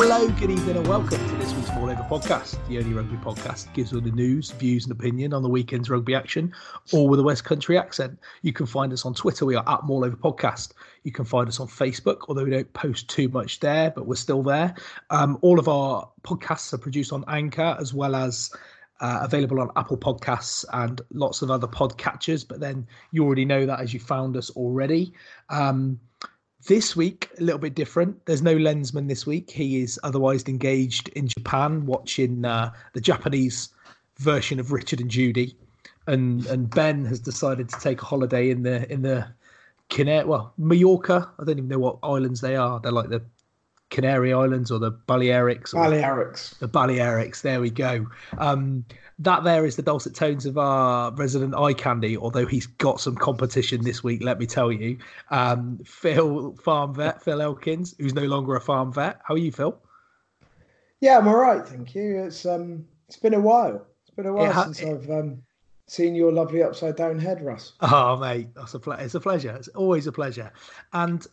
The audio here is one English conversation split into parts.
Hello, good evening, and welcome to this week's All Over podcast, the only rugby podcast that gives all the news, views, and opinion on the weekend's rugby action, all with a West Country accent. You can find us on Twitter. We are at All Over Podcast. You can find us on Facebook, although we don't post too much there, but we're still there. Um, all of our podcasts are produced on Anchor as well as uh, available on Apple Podcasts and lots of other podcatchers. But then you already know that as you found us already. Um, this week, a little bit different. There's no lensman this week. He is otherwise engaged in Japan watching uh, the Japanese version of Richard and Judy. And and Ben has decided to take a holiday in the in the Canary well Mallorca. I don't even know what islands they are. They're like the Canary Islands or the Balearics. Or Balearics. The Balearics. There we go. Um, that there is the dulcet tones of our resident eye candy. Although he's got some competition this week, let me tell you. Um, Phil Farm Vet, Phil Elkins, who's no longer a farm vet. How are you, Phil? Yeah, I'm all right, thank you. It's um, it's been a while. It's been a while ha- since I've um, seen your lovely upside down head, Russ. Oh, mate, that's a ple- it's a pleasure. It's always a pleasure. And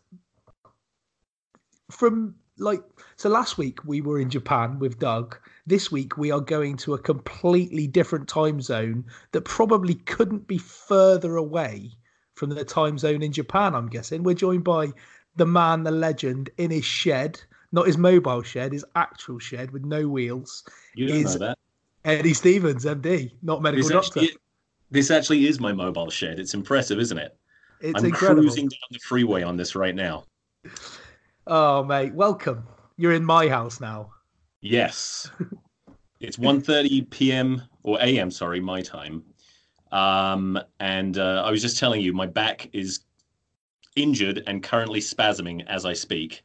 from like so last week we were in Japan with Doug. This week we are going to a completely different time zone that probably couldn't be further away from the time zone in Japan, I'm guessing. We're joined by the man, the legend in his shed, not his mobile shed, his actual shed with no wheels. You don't know that. Eddie Stevens, MD, not medical This doctor. actually, this actually is my mobile shed. It's impressive, isn't it? It's I'm incredible. cruising down the freeway on this right now. Oh, mate, welcome. You're in my house now. Yes. it's 1.30 p.m. or a.m., sorry, my time. Um, and uh, I was just telling you, my back is injured and currently spasming as I speak.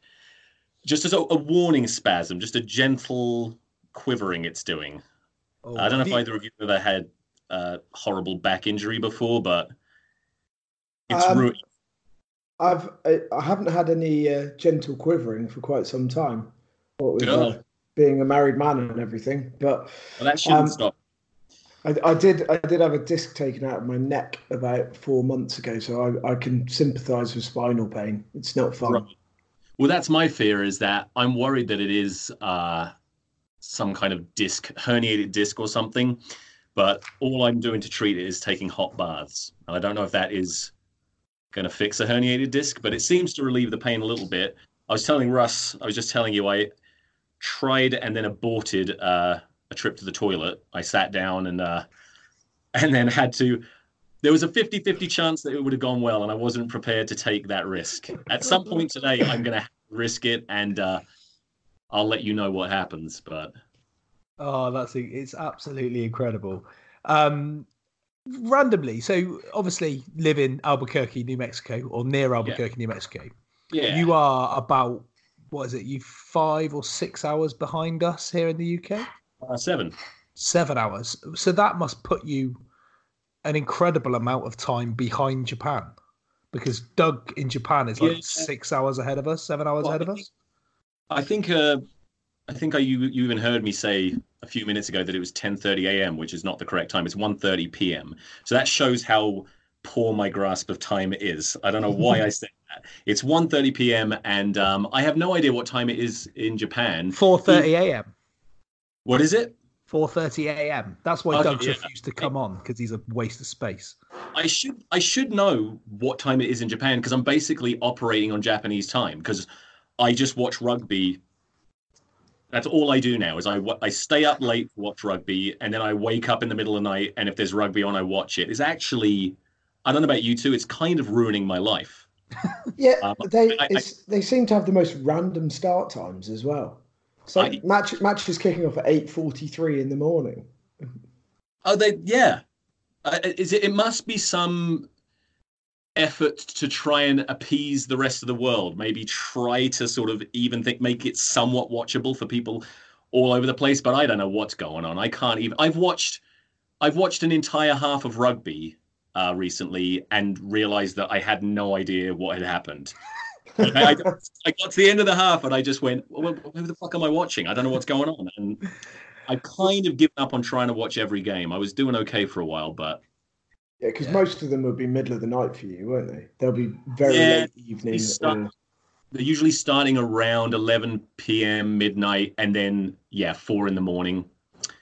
Just as a, a warning spasm, just a gentle quivering it's doing. Oh, I don't know if either of you have ever had uh, horrible back injury before, but it's Um, I've I, I haven't had any uh, gentle quivering for quite some time. What with uh, being a married man and everything, but well, that shouldn't um, stop. I, I did I did have a disc taken out of my neck about four months ago, so I, I can sympathise with spinal pain. It's not fun. Right. Well, that's my fear is that I'm worried that it is uh, some kind of disc, herniated disc or something. But all I'm doing to treat it is taking hot baths. And I don't know if that is going to fix a herniated disc, but it seems to relieve the pain a little bit. I was telling Russ, I was just telling you, I tried and then aborted uh, a trip to the toilet. I sat down and uh, and then had to. There was a 50 50 chance that it would have gone well, and I wasn't prepared to take that risk. At some point today, I'm going to risk it, and uh, I'll let you know what happens. But Oh, that's it. it's absolutely incredible. Um, randomly, so obviously live in Albuquerque, New Mexico, or near Albuquerque, New Mexico. yeah, You are about what is it? You five or six hours behind us here in the UK. uh, seven. Seven hours. So that must put you an incredible amount of time behind Japan, because Doug in Japan is like Yeah. six hours ahead of us, seven hours Well, ahead of us. I think uh, I think I, you you even heard me say a few minutes ago that it was 10:30 a.m., which is not the correct time. It's 1:30 p.m. So that shows how poor my grasp of time is. I don't know why I said that. It's 1.30 p.m. and um, I have no idea what time it is in Japan. 4:30 a.m. What is it? 4:30 a.m. That's why Okay, Doug's yeah. refused to come on because he's a waste of space. I should I should know what time it is in Japan because I'm basically operating on Japanese time because I just watch rugby. That's all I do now is I I stay up late to watch rugby and then I wake up in the middle of the night and if there's rugby on I watch it. It's actually I don't know about you two. It's kind of ruining my life. Yeah, Um, they I- I- they seem to have the most random start times as well. So I- match matches kicking off at eight forty three in the morning. Oh, they yeah. Uh, is it? It must be some effort to try and appease the rest of the world. Maybe try to sort of even think make it somewhat watchable for people all over the place. But I don't know what's going on. I can't even. I've watched. I've watched an entire half of rugby uh, recently and realized that I had no idea what had happened. I, I, I got to the end of the half and I just went, well, "Who the fuck am I watching? I don't know what's going on." And I've kind of given up on trying to watch every game. I was doing okay for a while, but Yeah, because most of them would be middle of the night for you, won't they? They'll be very Yeah, late evening. they start- or- they're usually starting around 11 p.m. midnight, and then yeah, four in the morning.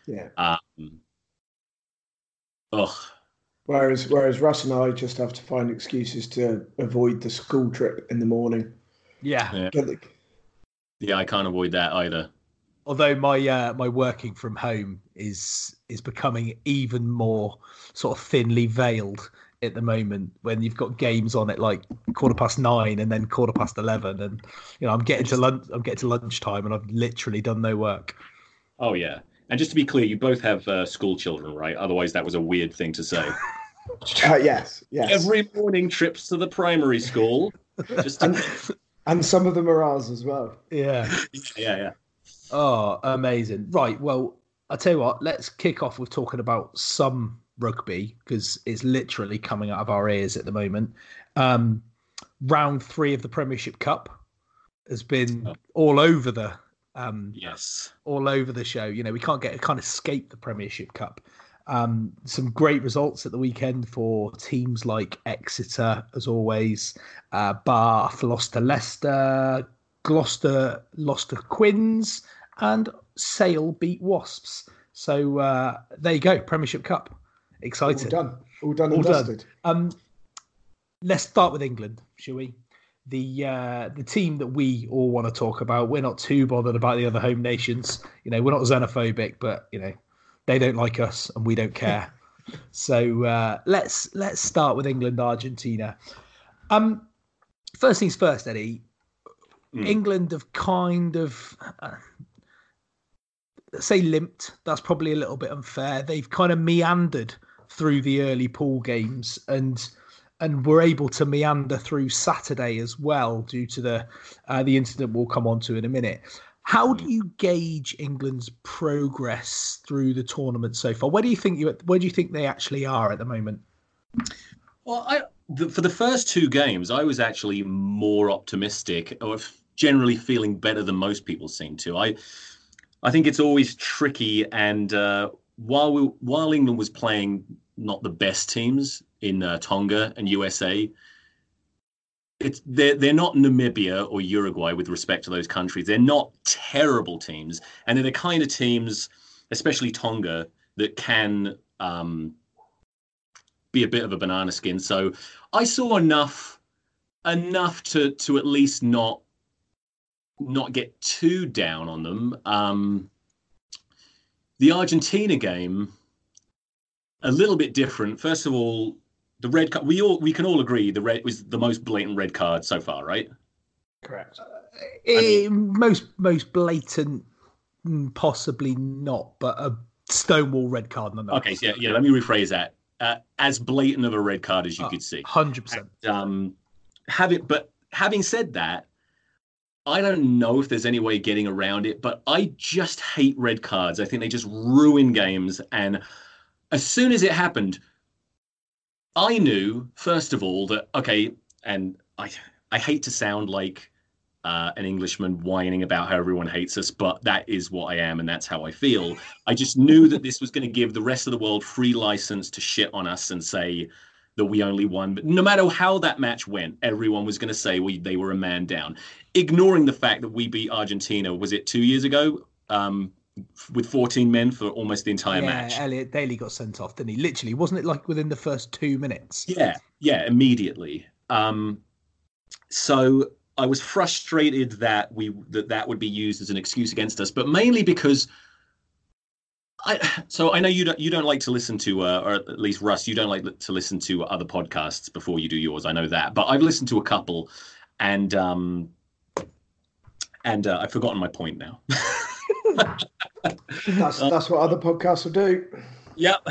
yeah. Um, ugh. Whereas whereas Russ and I just have to find excuses to avoid the school trip in the morning. Yeah. Yeah. Yeah, I can't avoid that either. Although my uh, my working from home is is becoming even more sort of thinly veiled at the moment when you've got games on at like quarter past nine and then quarter past eleven and you know I'm getting to lunch I'm getting to lunchtime and I've literally done no work. Oh yeah. And just to be clear, you both have uh, school children, right? Otherwise, that was a weird thing to say. Uh, yes, yes. Every morning, trips to the primary school. Just and, and some of them are ours as well. Yeah. yeah, yeah. Oh, amazing. Right. Well, I'll tell you what, let's kick off with talking about some rugby because it's literally coming out of our ears at the moment. Um, round three of the Premiership Cup has been Oh. all over the um, Yes. all over the show. You know, we can't get can't escape the Premiership Cup. Um, some great results at the weekend for teams like Exeter, as always. Uh, Bath lost to Leicester, Gloucester lost to Quins, and Sale beat Wasps. So uh, there you go, Premiership Cup. Excited. All done. All done All done. Um, let's start with England, shall we? The uh, the team that we all want to talk about. We're not too bothered about the other home nations. You know, we're not xenophobic, but you know, they don't like us and we don't care. so uh, let's let's start with England, Argentina. Um, first things first, Eddie. Mm. England have kind of uh, say limped. That's probably a little bit unfair. They've kind of meandered through the early pool games and and were able to meander through Saturday as well due to the uh, the incident we'll come on to in a minute. How do you gauge England's progress through the tournament so far? Where do you think you where do you think they actually are at the moment? Well, I the, for the first two games, I was actually more optimistic, or generally feeling better than most people seem to. I, I think it's always tricky, and uh, while we, while England was playing not the best teams in uh, Tonga and USA, it's they're they're not Namibia or Uruguay with respect to those countries. They're not terrible teams, and they're the kind of teams, especially Tonga, that can. Um, be a bit of a banana skin. So I saw enough enough to to at least not not get too down on them. Um, the Argentina game, a little bit different. First of all, the red card. We all we can all agree the red was the most blatant red card so far, right? Correct. Eh, most most blatant, mm, possibly not, but a stonewall red card nonetheless. Okay, so yeah, yeah. Let me rephrase that. Uh, as blatant of a red card as you Oh, could see. hundred percent. um have it but having said that i don't know if there's any way of getting around it but i just hate red cards. I think they just ruin games. And as soon as it happened i knew first of all that okay and i i hate to sound like uh, an englishman whining about how everyone hates us but that is what i am and that's how i feel. I just knew that this was going to give the rest of the world free license to shit on us and say that we only won. But no matter how that match went, everyone was going to say we they were a man down, ignoring the fact that we beat Argentina. Was it two years ago? Um, with 14 men for almost the entire yeah, match. Elliot Daly got sent off, didn't he? Literally, wasn't it like within the first two minutes? Yeah, yeah, immediately. Um, so I was frustrated that we that that would be used as an excuse against us, but mainly because I so I know you don't you don't like to listen to uh, or at least Russ you don't like to listen to other podcasts before you do yours. I know that, but I've listened to a couple, and um, and uh, I've forgotten my point now. that's that's what other podcasts will do. Yep.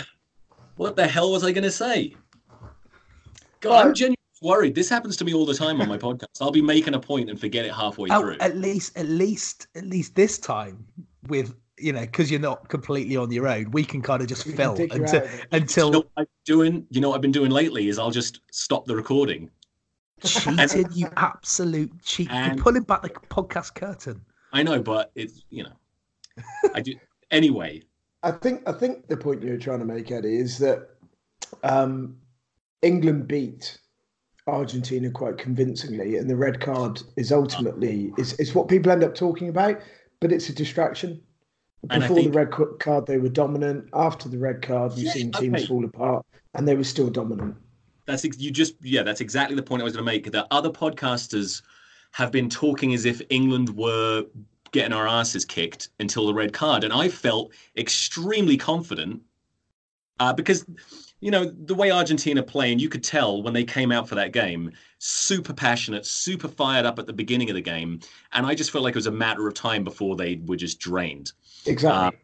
What the hell was I going to say? God, I'm genuinely worried. This happens to me all the time on my podcast. I'll be making a point and forget it halfway oh, through. At least, at least, at least this time with you know because you're not completely on your own. We can kind of just We fill until out of it. until you know what I'm doing? You know what I've been doing lately is I'll just stop the recording. cheated. you absolute cheat. You're pulling back the podcast curtain. I know, but it's you know, I do anyway. I think I think the point you're trying to make, Eddie, is that um, England beat Argentina quite convincingly, and the red card is ultimately is, is what people end up talking about, but it's a distraction. Before think- the red card, they were dominant. After the red card, you've Yeah, seen teams okay. fall apart, and they were still dominant. That's you just yeah. That's exactly the point I was going to make. That other podcasters have been talking as if England were getting our asses kicked until the red card, and I felt extremely confident uh, because you know the way Argentina play, and you could tell when they came out for that game, super passionate, super fired up at the beginning of the game, and I just felt like it was a matter of time before they were just drained. Exactly. Um,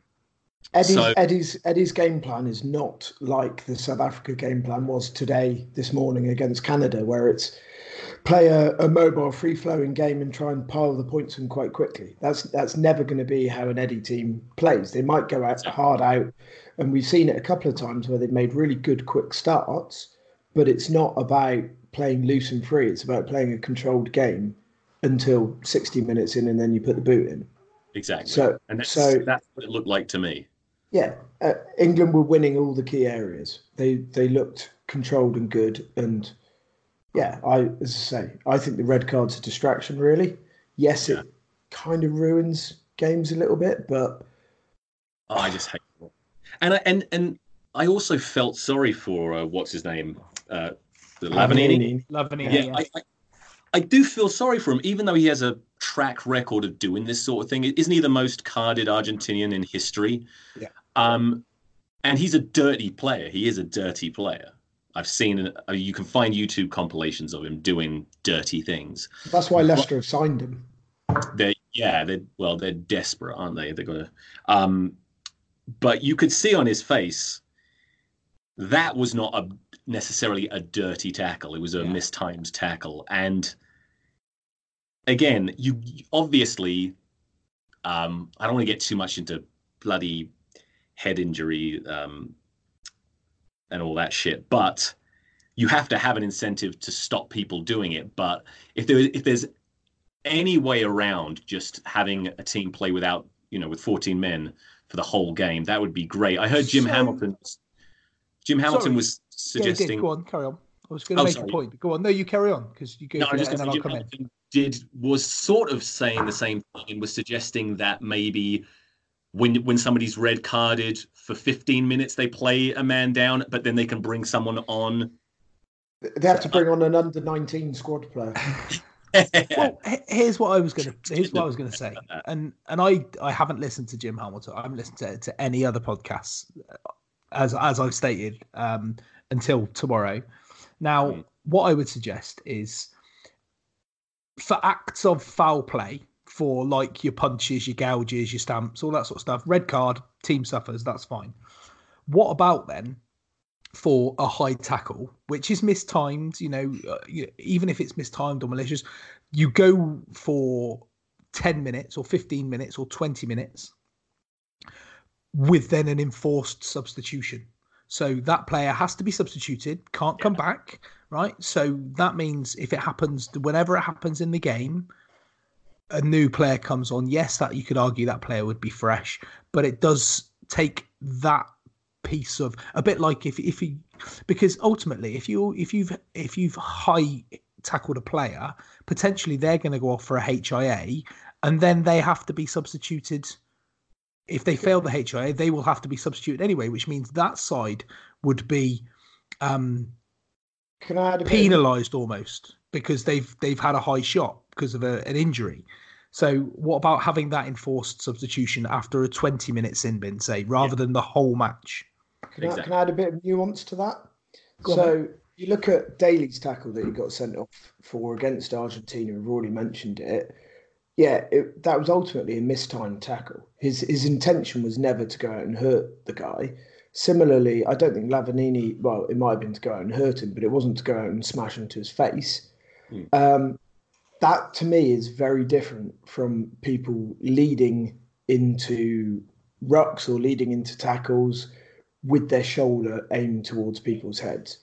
Eddie's, so- Eddie's Eddie's game plan is not like the South Africa game plan was today, this morning against Canada, where it's play a, a mobile, free flowing game and try and pile the points in quite quickly. That's that's never going to be how an Eddie team plays. They might go out hard out, and we've seen it a couple of times where they've made really good quick starts, but it's not about playing loose and free. It's about playing a controlled game until 60 minutes in, and then you put the boot in. Exactly. So- and that's, so- that's what it looked like to me. Yeah, uh, England were winning all the key areas. They they looked controlled and good, and yeah, I as I say, I think the red card's a distraction. Really, yes, Yeah. it kind of ruins games a little bit, but Oh, I just hate it. And I and and I also felt sorry for uh, what's his name, uh, the Lavanini. Lavanini. Yeah, I, I, I do feel sorry for him, even though he has a track record of doing this sort of thing. Isn't he the most carded Argentinian in history? Yeah. Um, and he's a dirty player. He is a dirty player. I've seen. Uh, you can find YouTube compilations of him doing dirty things. that's why Leicester have signed him. They yeah, they well, they're desperate, aren't they? They're gonna um but you could see on his face that was not a necessarily a dirty tackle. It was a Yeah. mistimed tackle. And again, you obviously um I don't want to get too much into bloody head injury um and all that shit, but you have to have an incentive to stop people doing it. But if there if there's any way around just having a team play without, you know, with 14 men for the whole game, that would be great. I heard Jim So- Hamilton. Jim Hamilton Sorry. was Yeah, suggesting. Go on, carry on. I was going to Oh, make sorry. a point, go on. No, you carry on because you go No, for I'm just I'll in. Hamilton did was sort of saying the same thing and was suggesting that maybe when when somebody's red carded for 15 minutes they play a man down, but then they can bring someone on. They have to bring on an under 19 squad player. Well, here's what I was going to here's what I was going to say, and and I I haven't listened to Jim Hamilton. I haven't listened to, to any other podcasts, uh, as as I've stated, um, until tomorrow. Now, Mm. what I would suggest is for acts of foul play, for like your punches, your gouges, your stamps, all that sort of stuff. Red card, team suffers. That's fine. What about then? for a high tackle, which is mistimed, you know, uh, you, even if it's mistimed or malicious, you go for 10 minutes or 15 minutes or 20 minutes with then an enforced substitution. So that player has to be substituted, can't come back, right? So that means if it happens, whenever it happens in the game, a new player comes on. Yes, that you could argue that player would be fresh, but it does take that piece of a bit like if if you because ultimately if you if you've if you've high tackled a player, potentially they're going to go off for a HIA, and then they have to be substituted. If they fail the HIA, they will have to be substituted anyway, which means that side would be um, Can I add a bit of- penalised almost because they've they've had a high shot because of a, an injury. So what about having that enforced substitution after a 20 minute sin bin, say, rather than the whole match? Can, I, can I add a bit of nuance to that? Go on, so you look at Daly's tackle that he got sent off for against Argentina. We've already mentioned it. Yeah, it, that was ultimately a mistimed tackle. His his intention was never to go out and hurt the guy. Similarly, I don't think Lavanini. Well, it might have been to go out and hurt him, but it wasn't to go out and smash into his face. Hmm. Um, that to me is very different from people leading into rucks or leading into tackles with their shoulder aimed towards people's heads.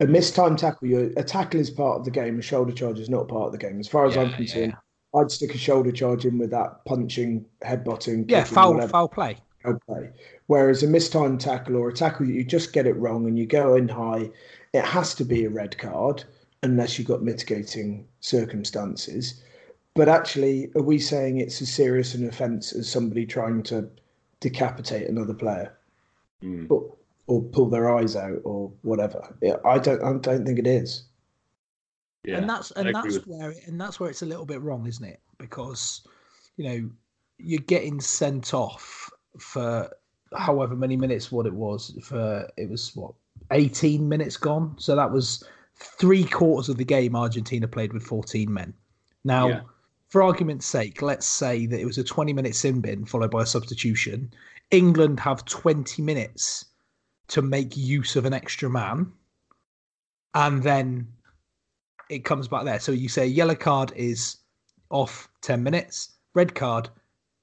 A mistimed tackle, you a tackle is part of the game. A shoulder charge is not part of the game. As far as I'm Yeah, concerned, I'd stick a shoulder charge in with that punching, headbutting, Yeah, foul foul play. Okay. Whereas a mistimed tackle or a tackle you just get it wrong and you go in high, it has to be a red card unless you've got mitigating circumstances. But actually, are we saying it's as serious an offence as somebody trying to decapitate another player? Mm. or, or pull their eyes out or whatever. Yeah, I don't. I don't think it is. Yeah, and that's and that's with- where and that's where it's a little bit wrong, isn't it? Because you know you're getting sent off for however many minutes. What it was for it was what 18 minutes gone. So that was three quarters of the game. Argentina played with 14 men. Now, Yeah. for argument's sake, let's say that it was a 20 minute sin bin followed by a substitution. England have 20 minutes to make use of an extra man, and then it comes back there. So you say yellow card is off 10 minutes, red card,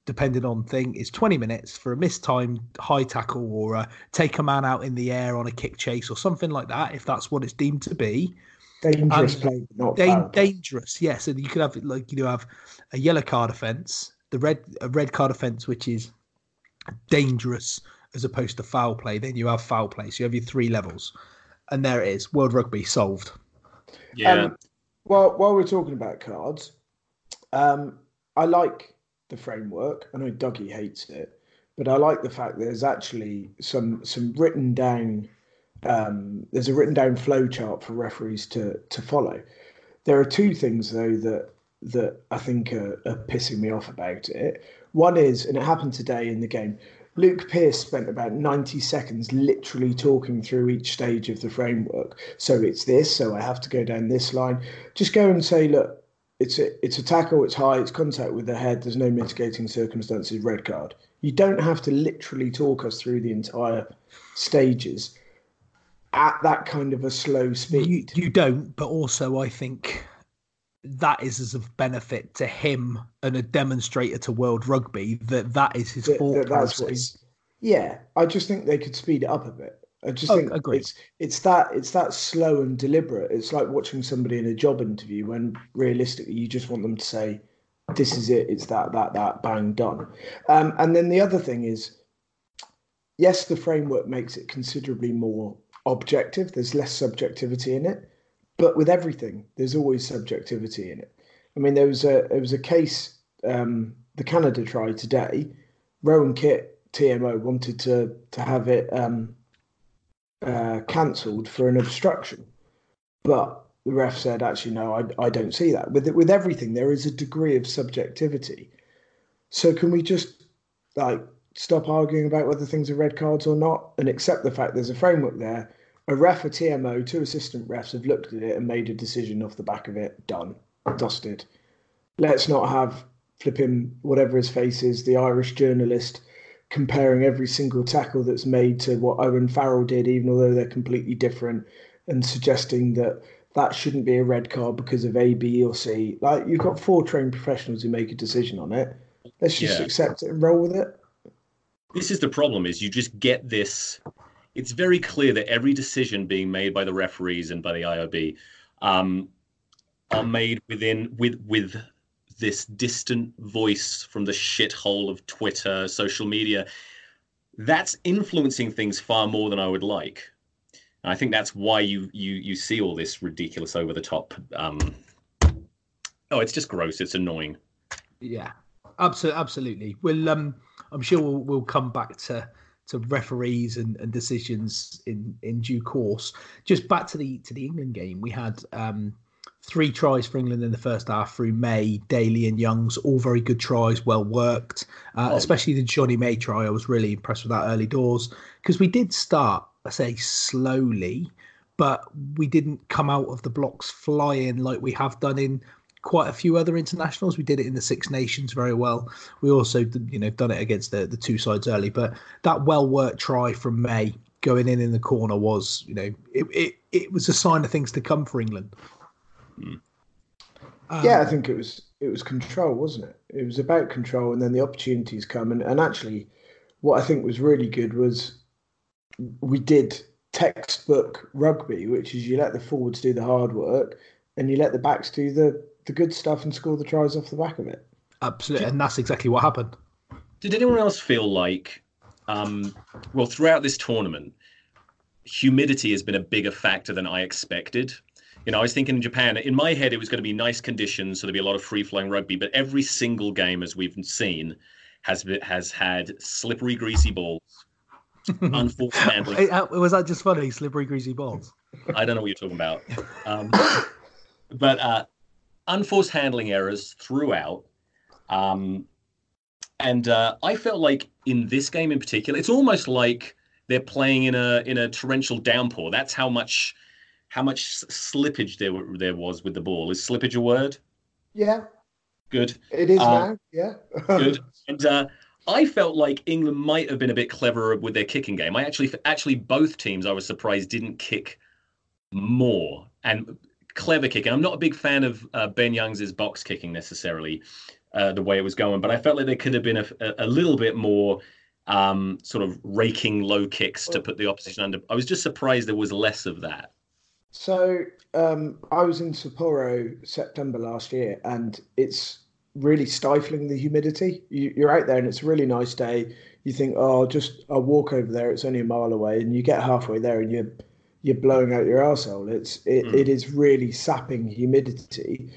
depending on thing, is 20 minutes for a mistimed high tackle or a take a man out in the air on a kick chase or something like that, if that's what it's deemed to be. Dangerous play, not Dan- foul play. dangerous, yes. And you could have like you know have a yellow card offence, the red a red card offence which is dangerous as opposed to foul play. Then you have foul play, so you have your three levels, and there it is. World Rugby solved. yeah, Um, while while we're talking about cards, um, I like the framework. I know Dougie hates it, but I like the fact that there's actually some some written down. Um, there's a written down flow chart for referees to to follow. There are two things though that that I think are, are pissing me off about it. One is, and it happened today in the game. Luke Pearce spent about 90 seconds literally talking through each stage of the framework. So it's this, so I have to go down this line. Just go and say, look, it's a it's a tackle, it's high, it's contact with the head, there's no mitigating circumstances, red card. You don't have to literally talk us through the entire stages at that kind of a slow speed. you don't, but also I think that is as of benefit to him and a demonstrator to World Rugby that that is his that- thought that that's process. what's yeah i just think they could speed it up a bit i just Oh, think agreed. it's it's that it's that slow and deliberate. It's like watching somebody in a job interview when realistically you just want them to say this is it it's that that that bang done. Um, and then the other thing is yes the framework makes it considerably more objective. There's less subjectivity in it. But with everything there's always subjectivity in it. I mean there was a there was a case um, the canada tried today. Rowan Kitt tmo wanted to to have it um, uh, cancelled for an obstruction. But the ref said actually no I, I don't see that. With with everything there is a degree of subjectivity. So can we just like stop arguing about whether things are red cards or not and accept the fact there's a framework there? A ref a tmo two assistant refs have looked at it and made a decision off the back of it. Done. Dusted. Let's not have flipping whatever his face is the irish journalist comparing every single tackle that's made to what owen farrell did even although they're completely different and suggesting that that shouldn't be a red card because of A, B, or C. Like you've got four trained professionals who make a decision on it. Let's just Yeah. accept it and roll with it. this is the problem is you just get this it's very clear that every decision being made by the referees and by the IOB um, are made within with with this distant voice from the shithole of Twitter, social media, that's influencing things far more than I would like. And I think that's why you you you see all this ridiculous over the top. Um, oh, it's just gross. It's annoying. Yeah, absolutely, absolutely. We'll um, I'm sure we'll, we'll come back to to referees and, and decisions in in due course. Just back to the to the England game, we had um three tries for England in the first half through May, Daly, and Youngs. All very good tries, well worked. Uh, oh. Especially the Johnny May try. I was really impressed with that early doors because we did start, I say, slowly, but we didn't come out of the blocks flying like we have done in quite a few other internationals. We did it in the Six Nations very well. We also, you know, done it against the the two sides early. But that well worked try from May going in in the corner was, you know, it, it, it was a sign of things to come for England. Um, yeah, I think it was it was control, wasn't it? It was about control, and then the opportunities come. And, and actually, what I think was really good was we did textbook rugby, which is you let the forwards do the hard work, and you let the backs do the the good stuff and score the tries off the back of it. Absolutely, and that's exactly what happened. Did anyone else feel like, um, well, throughout this tournament, humidity has been a bigger factor than I expected? You know, I was thinking in Japan, in my head, it was going to be nice conditions, so there'd be a lot of free flowing rugby. But every single game, as we've seen, has has had slippery, greasy balls, unforced handling. Uh, was that just funny? Slippery, greasy balls. I don't know what you're talking about. Um, but uh, unforced handling errors throughout. Um, and uh, I felt like in this game in particular, it's almost like they're playing in a in a torrential downpour. That's how much how much slippage there there was with the ball. Is slippage a word? Yeah. Good. It is uh, now. Yeah. good. And uh, I felt like England might have been a bit cleverer with their kicking game. I actually, actually, both teams I was surprised didn't kick more and clever kicking. I'm not a big fan of uh, Ben Youngs' box kicking necessarily, uh, the way it was going, but I felt like there could have been a, a little bit more um, sort of raking low kicks to put the opposition under. I was just surprised there was less of that. So um, I was in Sapporo September last year, and it's really stifling the humidity. You, are out there, and it's a really nice day. You think, oh, just I'll walk over there. It's only a mile away, and you get halfway there, and you're you're blowing out your arsehole. It's it, mm. it is really sapping humidity.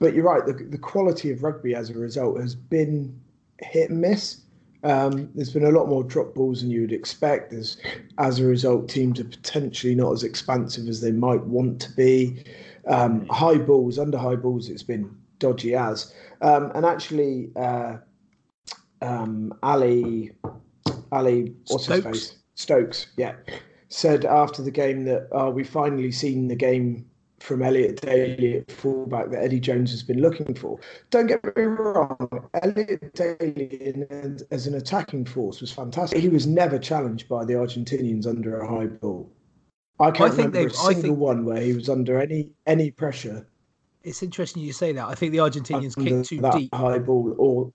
But you're right. The the quality of rugby as a result has been hit and miss. Um, there's been a lot more drop balls than you would expect. There's, as a result, teams are potentially not as expansive as they might want to be. Um, high balls, under high balls, it's been dodgy as. Um, and actually, uh, um, Ali, Ali, what's Stokes. his face? Stokes, yeah, said after the game that oh, we've finally seen the game from Elliot Daly at fullback that Eddie Jones has been looking for. Don't get me wrong, Elliot Daly as an attacking force was fantastic. He was never challenged by the Argentinians under a high ball. I can't I remember a single think, one where he was under any any pressure. It's interesting you say that. I think the Argentinians kicked too deep. High ball, or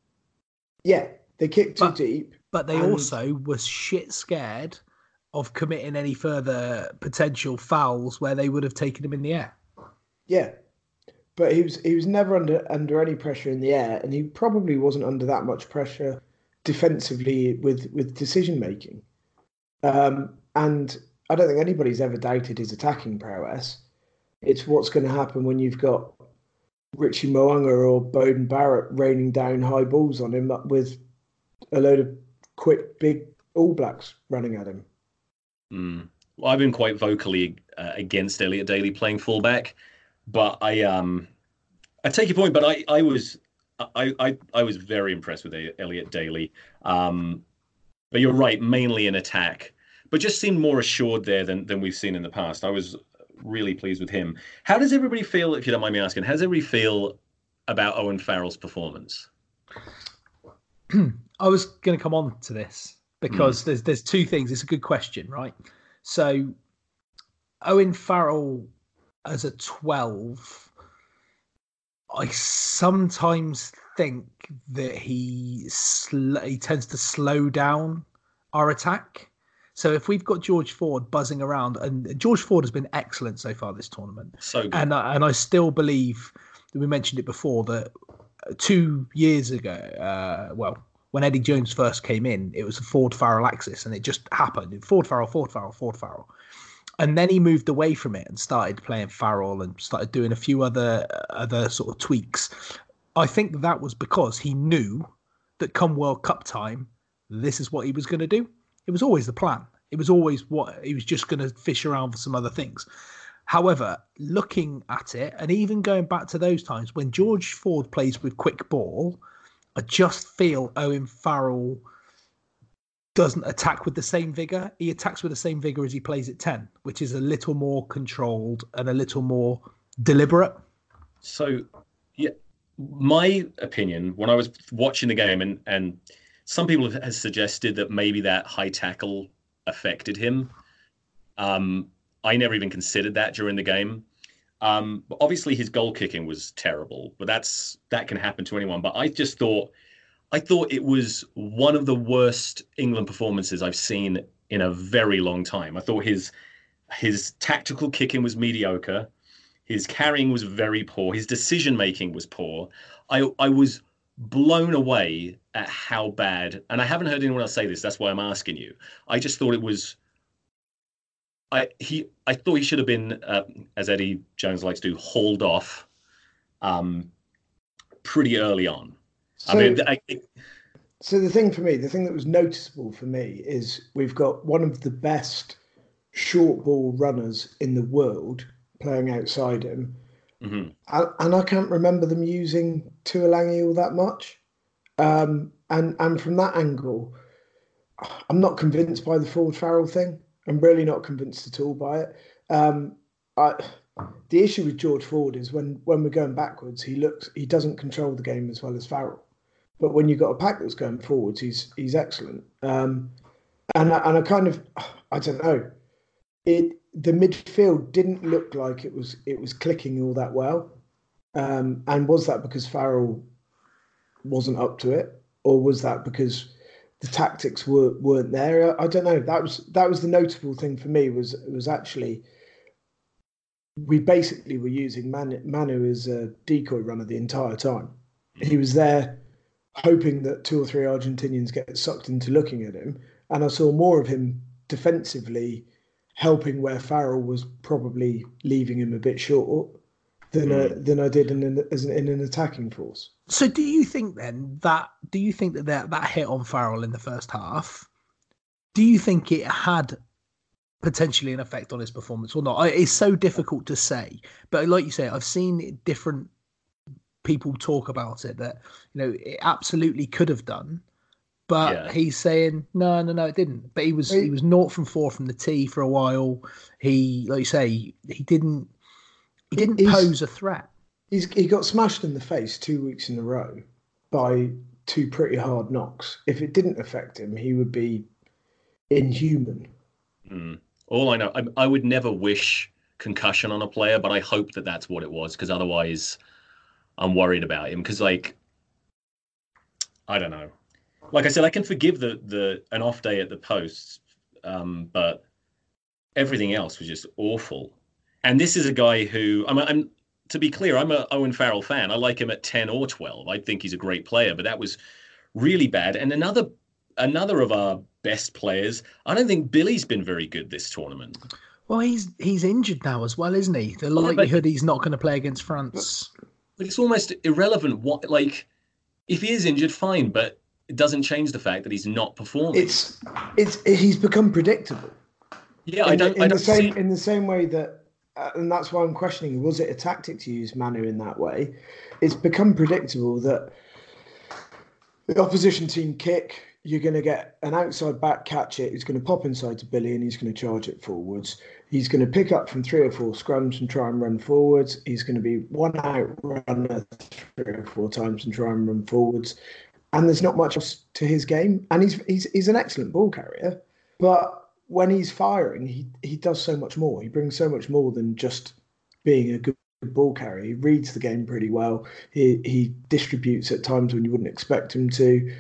yeah, they kicked too but, deep. But they and... also were shit scared of committing any further potential fouls where they would have taken him in the air. Yeah, but he was he was never under under any pressure in the air, and he probably wasn't under that much pressure defensively with with decision making. Um, and I don't think anybody's ever doubted his attacking prowess. It's what's going to happen when you've got Richie Mo'unga or Beauden Barrett raining down high balls on him with a load of quick, big All Blacks running at him. Mm. Well, I've been quite vocally uh, against Elliot Daly playing fullback. But I um I take your point, but I I was I I, I was very impressed with Elliot Daly. Um, but you're right, mainly an attack, but just seemed more assured there than than we've seen in the past. I was really pleased with him. How does everybody feel, if you don't mind me asking, how does everybody feel about Owen Farrell's performance? I was going to come on to this because mm. there's there's two things. It's a good question, right? So Owen Farrell as a 12, I sometimes think that he sl- he tends to slow down our attack. So if we've got George Ford buzzing around, and George Ford has been excellent so far this tournament, so good. and and I still believe that we mentioned it before that two years ago, uh, well, when Eddie Jones first came in, it was a Ford Farrell axis, and it just happened. Ford Farrell, Ford Farrell, Ford Farrell. And then he moved away from it and started playing Farrell and started doing a few other other sort of tweaks. I think that was because he knew that come World Cup time, this is what he was going to do. It was always the plan. It was always what he was just going to fish around for some other things. However, looking at it, and even going back to those times when George Ford plays with quick ball, I just feel Owen Farrell doesn't attack with the same vigor. He attacks with the same vigor as he plays at 10, which is a little more controlled and a little more deliberate. So, yeah, my opinion when I was watching the game, and, and some people have suggested that maybe that high tackle affected him. Um, I never even considered that during the game. Um, obviously his goal kicking was terrible, but that's that can happen to anyone. But I just thought, I thought it was one of the worst England performances I've seen in a very long time. I thought his his tactical kicking was mediocre, his carrying was very poor, his decision making was poor. I I was blown away at how bad, and I haven't heard anyone else say this. That's why I'm asking you. I just thought it was I he I thought he should have been, uh, as Eddie Jones likes to, hauled off um, pretty early on. So, I mean, I, so the thing for me, the thing that was noticeable for me is we've got one of the best short ball runners in the world playing outside him, mm-hmm. and, and, I can't remember them using Tuilagi all that much. Um, and and from that angle, I'm not convinced by the Ford Farrell thing. I'm really not convinced at all by it. Um, I, the issue with George Ford is when when we're going backwards, he looks he doesn't control the game as well as Farrell. But when you've got a pack that's going forwards, he's he's excellent. Um, and and I kind of I don't know, it the midfield didn't look like it was it was clicking all that well. Um, and was that because Farrell wasn't up to it, or was that because the tactics were weren't there. I don't know. That was that was the notable thing for me was was actually we basically were using Manu, Manu as a decoy runner the entire time. He was there hoping that two or three Argentinians get sucked into looking at him, and I saw more of him defensively helping where Farrell was probably leaving him a bit short than mm. a, hmm. than I did in an, as an, in an attacking force. So, do you think then that do you think that that, that hit on Farrell in the first half? Do you think it had potentially an effect on his performance or not? It's so difficult to say, but like you say, I've seen different people talk about it that you know it absolutely could have done. But yeah. he's saying no, no, no, it didn't. But he was he was naught from four from the tee for a while. He, like you say, he didn't he didn't he's, pose a threat. He's, he got smashed in the face two weeks in a row by two pretty hard knocks. If it didn't affect him, he would be inhuman. Mm. All I know, I, I, would never wish concussion on a player, but I hope that that's what it was because otherwise, I'm worried about him. Because like, I don't know. Like I said, I can forgive the the an off day at the posts, um, but everything else was just awful. And this is a guy who I'm, I'm to be clear, I'm a Owen Farrell fan. I like him at 10 or 12. I think he's a great player, but that was really bad. And another another of our best players, I don't think Billy's been very good this tournament. Well, he's he's injured now as well, isn't he? The likelihood yeah, he's not going to play against France. But it's almost irrelevant. What like if he is injured, fine, but it doesn't change the fact that he's not performing. It's it's he's become predictable. Yeah, in, I don't. In I don't the same see... in the same way that uh, and that's why I'm questioning was it a tactic to use Manu in that way? It's become predictable that the opposition team kick, you're going to get an outside back catch it. He's going to pop inside to Billy and he's going to charge it forwards. He's going to pick up from three or four scrums and try and run forwards. He's going to be one out runner three or four times and try and run forwards. And there's not much else to his game. And he's he's he's an excellent ball carrier, but when he's firing, he he does so much more. He brings so much more than just being a good ball carrier. He reads the game pretty well. He he distributes at times when you wouldn't expect him to.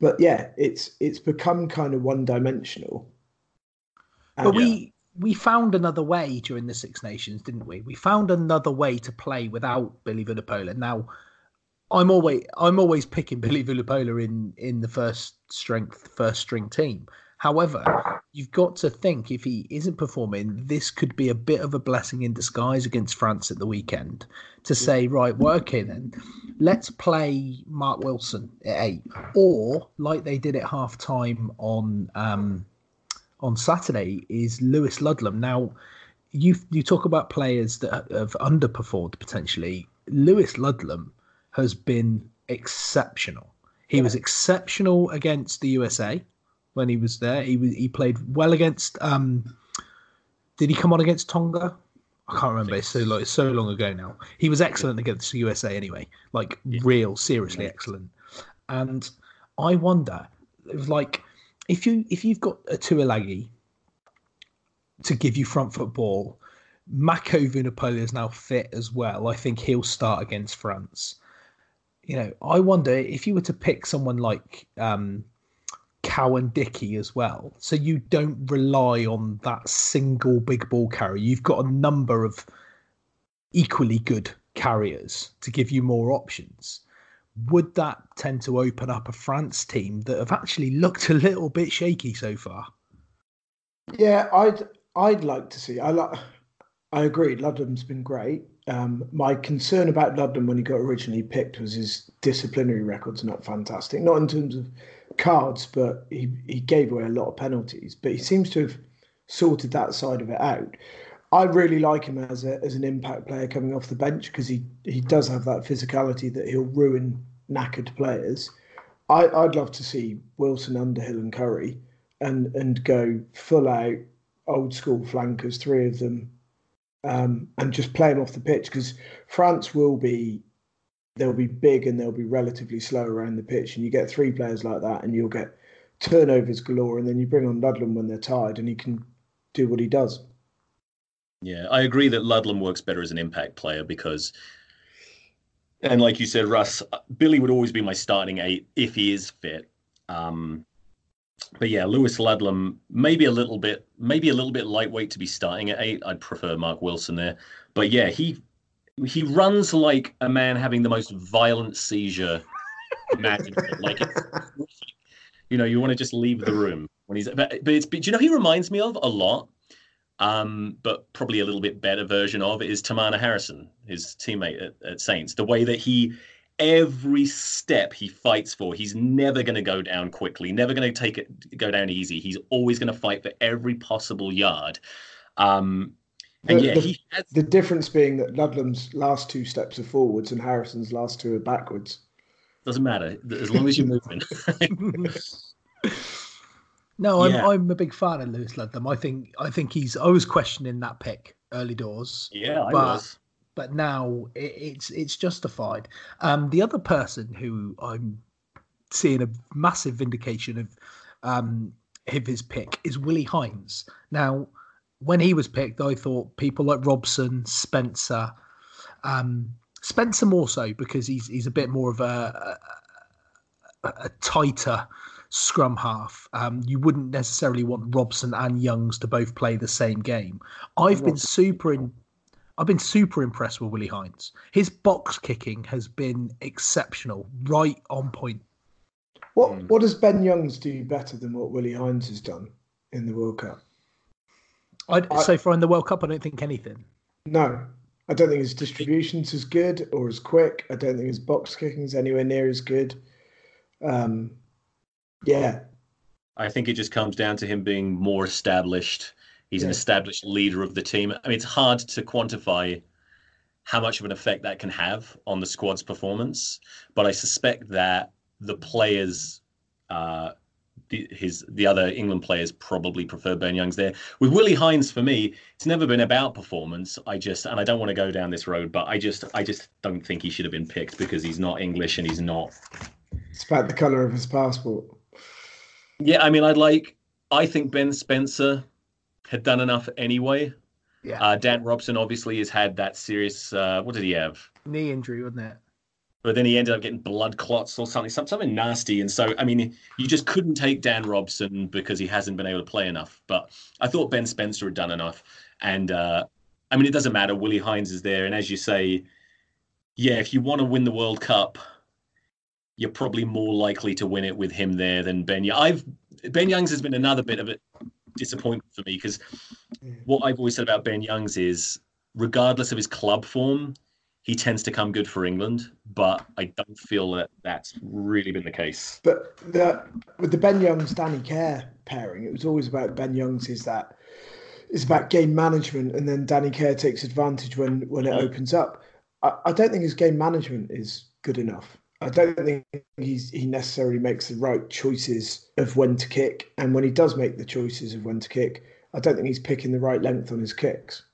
But yeah, it's it's become kind of one dimensional. But we we found another way during the Six Nations, didn't we? We found another way to play without Billy Vunipola. Now, I'm always I'm always picking Billy Vunipola in in the first strength first string team. However, you've got to think if he isn't performing, this could be a bit of a blessing in disguise against France at the weekend to say, right, well, okay, then let's play Mark Wilson at eight, or like they did at half time on um, on Saturday, is Lewis Ludlam. Now, you you talk about players that have underperformed potentially. Lewis Ludlam has been exceptional. He was exceptional against the USA when he was there. He was he played well against. Um, did he come on against Tonga? I can't remember. It's so long, it's so long ago now. He was excellent against the USA anyway, like yeah. real, seriously yeah. excellent. And I wonder, it was like if you if you've got a Tuilagi to give you front football, Mako Vunipola is now fit as well. I think he'll start against France. You know, I wonder if you were to pick someone like um, Cowan Dickie as well. So you don't rely on that single big ball carrier. You've got a number of equally good carriers to give you more options. Would that tend to open up a France team that have actually looked a little bit shaky so far? Yeah, I'd I'd like to see. I like. I agree. Ludlam's been great. Um, my concern about Ludlam when he got originally picked was his disciplinary record's not fantastic. Not in terms of cards, but he, he gave away a lot of penalties. But he seems to have sorted that side of it out. I really like him as a as an impact player coming off the bench because he he does have that physicality that he'll ruin knackered players. I, I'd love to see Wilson, Underhill, and Curry, and and go full out old school flankers, three of them, um, and just play them off the pitch because France will be they'll be big and they'll be relatively slow around the pitch. And you get three players like that, and you'll get turnovers galore. And then you bring on Ludlam when they're tired, and he can do what he does. Yeah, I agree that Ludlam works better as an impact player because, and like you said, Russ, Billy would always be my starting eight if he is fit. Um, but yeah, Lewis Ludlam maybe a little bit, maybe a little bit lightweight to be starting at eight. I'd prefer Mark Wilson there. But yeah, he he runs like a man having the most violent seizure imaginable. like, you know, you want to just leave the room when he's. But, but it's. But, do you know he reminds me of a lot? Um, but probably a little bit better version of is Teimana Harrison, his teammate at, at Saints. The way that he every step he fights for he's never going to go down quickly never going to take it go down easy he's always going to fight for every possible yard um and the, yeah, the, has... the, difference being that Ludlam's last two steps are forwards and Harrison's last two are backwards. Doesn't matter as long as you're moving. no, I'm yeah. I'm a big fan of Lewis Ludlam. I think I think he's. I was questioning that pick early doors. Yeah, I but, was. But now it, it's it's justified. Um, the other person who I'm seeing a massive vindication of um, of his pick is Willi Heinz. Now when he was picked, I thought people like Robson, Spencer, um, Spencer more so because he's he's a bit more of a a, a tighter scrum half. Um, you wouldn't necessarily want Robson and Youngs to both play the same game. I've been super in. I've been super impressed with Willi Heinz. His box kicking has been exceptional, right on point. What hmm. what does Ben Youngs do better than what Willi Heinz has done in the World Cup? I'd, I, so far in the World Cup, I don't think anything. No, I don't think his distribution's as good or as quick. I don't think his box kicking's anywhere near as good. Um, yeah. I think it just comes down to him being more established. He's yeah. an established leader of the team. I mean, it's hard to quantify how much of an effect that can have on the squad's performance, but I suspect that the players uh, the, his the other England players probably prefer Ben Youngs there. With Willi Heinz, for me, it's never been about performance. I just and I don't want to go down this road, but I just I just don't think he should have been picked because he's not English and he's not. It's about the colour of his passport. Yeah, I mean, I'd like. I think Ben Spencer had done enough anyway. Yeah. Uh, Dan Robson obviously has had that serious. Uh, what did he have? Knee injury, wasn't it? but then he ended up getting blood clots or something, something nasty. And so, I mean, you just couldn't take Dan Robson because he hasn't been able to play enough. But I thought Ben Spencer had done enough. And uh, I mean, it doesn't matter. Willi Heinz is there. And as you say, yeah, if you want to win the World Cup, you're probably more likely to win it with him there than Ben. I've Ben Youngs has been another bit of a disappointment for me because what I've always said about Ben Youngs is, regardless of his club form, he tends to come good for England. But I don't feel that that's really been the case. But the, with the Ben Youngs Danny Care pairing, it was always about Ben Youngs is that it's about game management, and then Danny Care takes advantage when when it mm. opens up. I, I don't think his game management is good enough. I don't think he's he necessarily makes the right choices of when to kick, and when he does make the choices of when to kick, I don't think he's picking the right length on his kicks.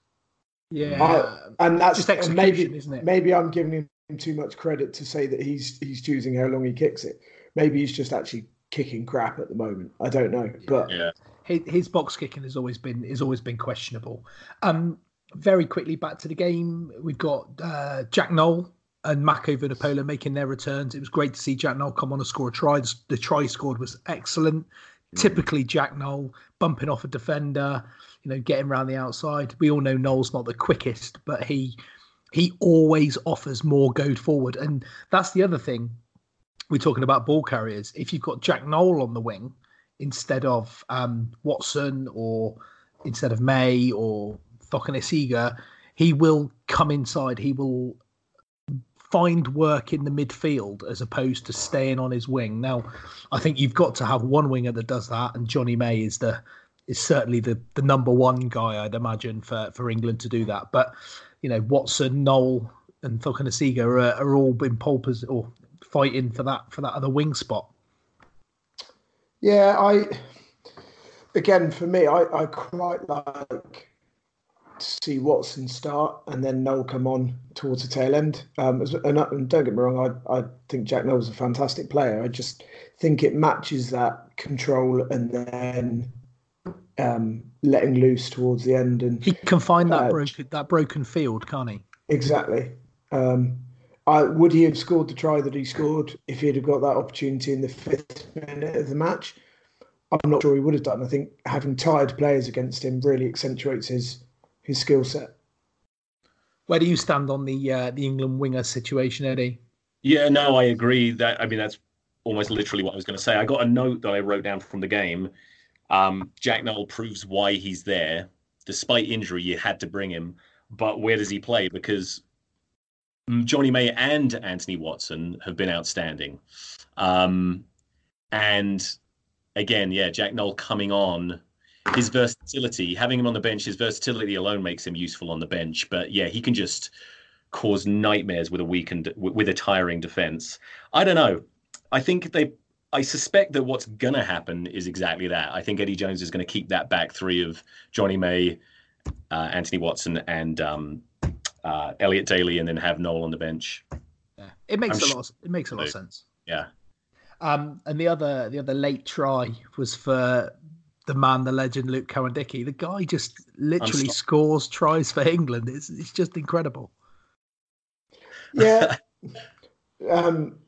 Yeah, I, and that's just execution, maybe, isn't it? Maybe I'm giving him too much credit to say that he's he's choosing how long he kicks it. Maybe he's just actually kicking crap at the moment. I don't know, but yeah. his, his box kicking has always been has always been questionable. Um, very quickly back to the game, we've got uh, Jack Nowell and Mako Vunipola making their returns. It was great to see Jack Nowell come on and score a try. The, try scored was excellent. Mm. Typically, Jack Nowell bumping off a defender, you know, getting around the outside. We all know Nowell's not the quickest, but he he always offers more go forward, and that's the other thing. We're talking about ball carriers. If you've got Jack Nowell on the wing instead of um, Watson or instead of May or Cokanasiga, he will come inside. He will find work in the midfield as opposed to staying on his wing. Now, I think you've got to have one winger that does that, and Johnny May is the is certainly the the number one guy I'd imagine for for England to do that. But you know, Watson, Nowell, and Cokanasiga are, are all in pole or fighting for that for that other wing spot. Yeah, I again for me, I, I quite like see Watson start and then Nowell come on towards the tail end. Um, and, and, don't get me wrong, I, I think Jack Nowell's a fantastic player. I just think it matches that control and then um, letting loose towards the end. And he can find that uh, broken that broken field, can't he? Exactly. Um, I, would he have scored the try that he scored if he'd have got that opportunity in the fifth minute of the match? I'm not sure he would have done. I think having tired players against him really accentuates his his skill set. Where do you stand on the uh, the England winger situation, Eddie? Yeah, no, I agree. That I mean, that's almost literally what I was going to say. I got a note that I wrote down from the game. Um, Jack Nowell proves why he's there. Despite injury, you had to bring him. But where does he play? Because Johnny May and Anthony Watson have been outstanding. Um, and again, yeah, Jack Nowell coming on his versatility, having him on the bench, his versatility alone makes him useful on the bench. But yeah, he can just cause nightmares with a weakened, with a tiring defense. I don't know. I think they. I suspect that what's going to happen is exactly that. I think Eddie Jones is going to keep that back three of Johnny May, uh, Anthony Watson, and um, uh, Elliot Daly, and then have Nowell on the bench. Yeah, it makes I'm a lot. Of, it makes a lot of sense. Yeah. Um, and the other the other late try was for the man, the legend, Luke Cowan-Dickie. The guy just literally scores tries for England. It's it's just incredible. Yeah, um,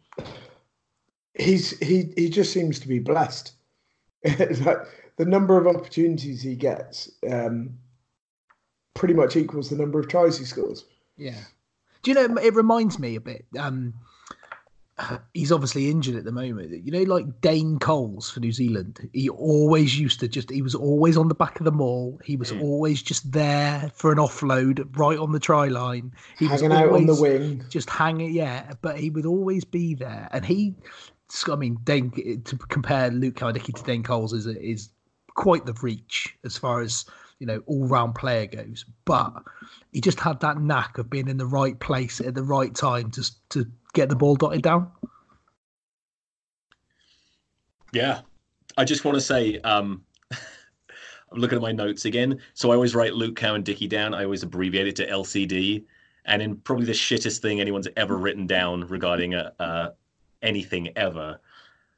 he's he he just seems to be blessed. like the number of opportunities he gets um, pretty much equals the number of tries he scores. Yeah. Do you know? It reminds me a bit. Um, he's obviously injured at the moment. You know, like Dane Coles for New Zealand. He always used to just, he was always on the back of the maul. He was mm. always just there for an offload right on the try line. He hanging was out on the wing. Just hanging, yeah. But he would always be there. And he, I mean, Dane, to compare Luke Cowan-Dickie to Dane Coles is, is quite the reach as far as, you know, all round player goes. But he just had that knack of being in the right place at the right time just to get the ball dotted down. Yeah, I just want to say, um, I'm looking at my notes again. So I always write Luke Cowan-Dickie down. I always abbreviate it to LCD. And in probably the shittest thing anyone's ever written down regarding a, uh, anything ever,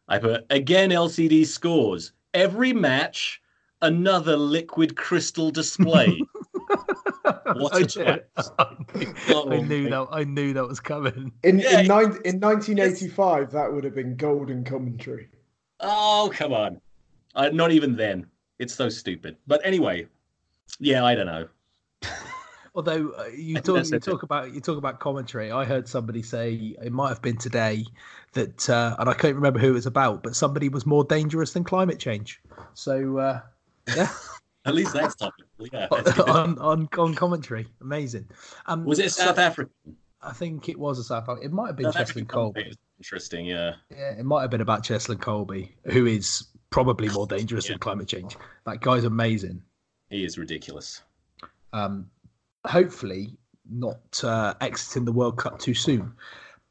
I put again LCD scores every match another liquid crystal display. what a oh, I knew that. I knew that was coming. In yeah, in, nine, in 1985, that would have been golden commentary. Oh come on! Uh, not even then. It's so stupid. But anyway, yeah, I don't know. Although uh, you talk, you talk about you talk about commentary, I heard somebody say it might have been today that, uh, and I can't remember who it was about, but somebody was more dangerous than climate change. So uh, yeah. At least that's topical, yeah. on, on on commentary, amazing. Um, was it South African? I think it was a South African. It might have been South Cheslin Kolbe. Interesting, yeah. Yeah, it might have been about Cheslin Kolbe, who is probably more dangerous yeah. than climate change. That guy's amazing. He is ridiculous. Um, hopefully not uh, exiting the World Cup too soon,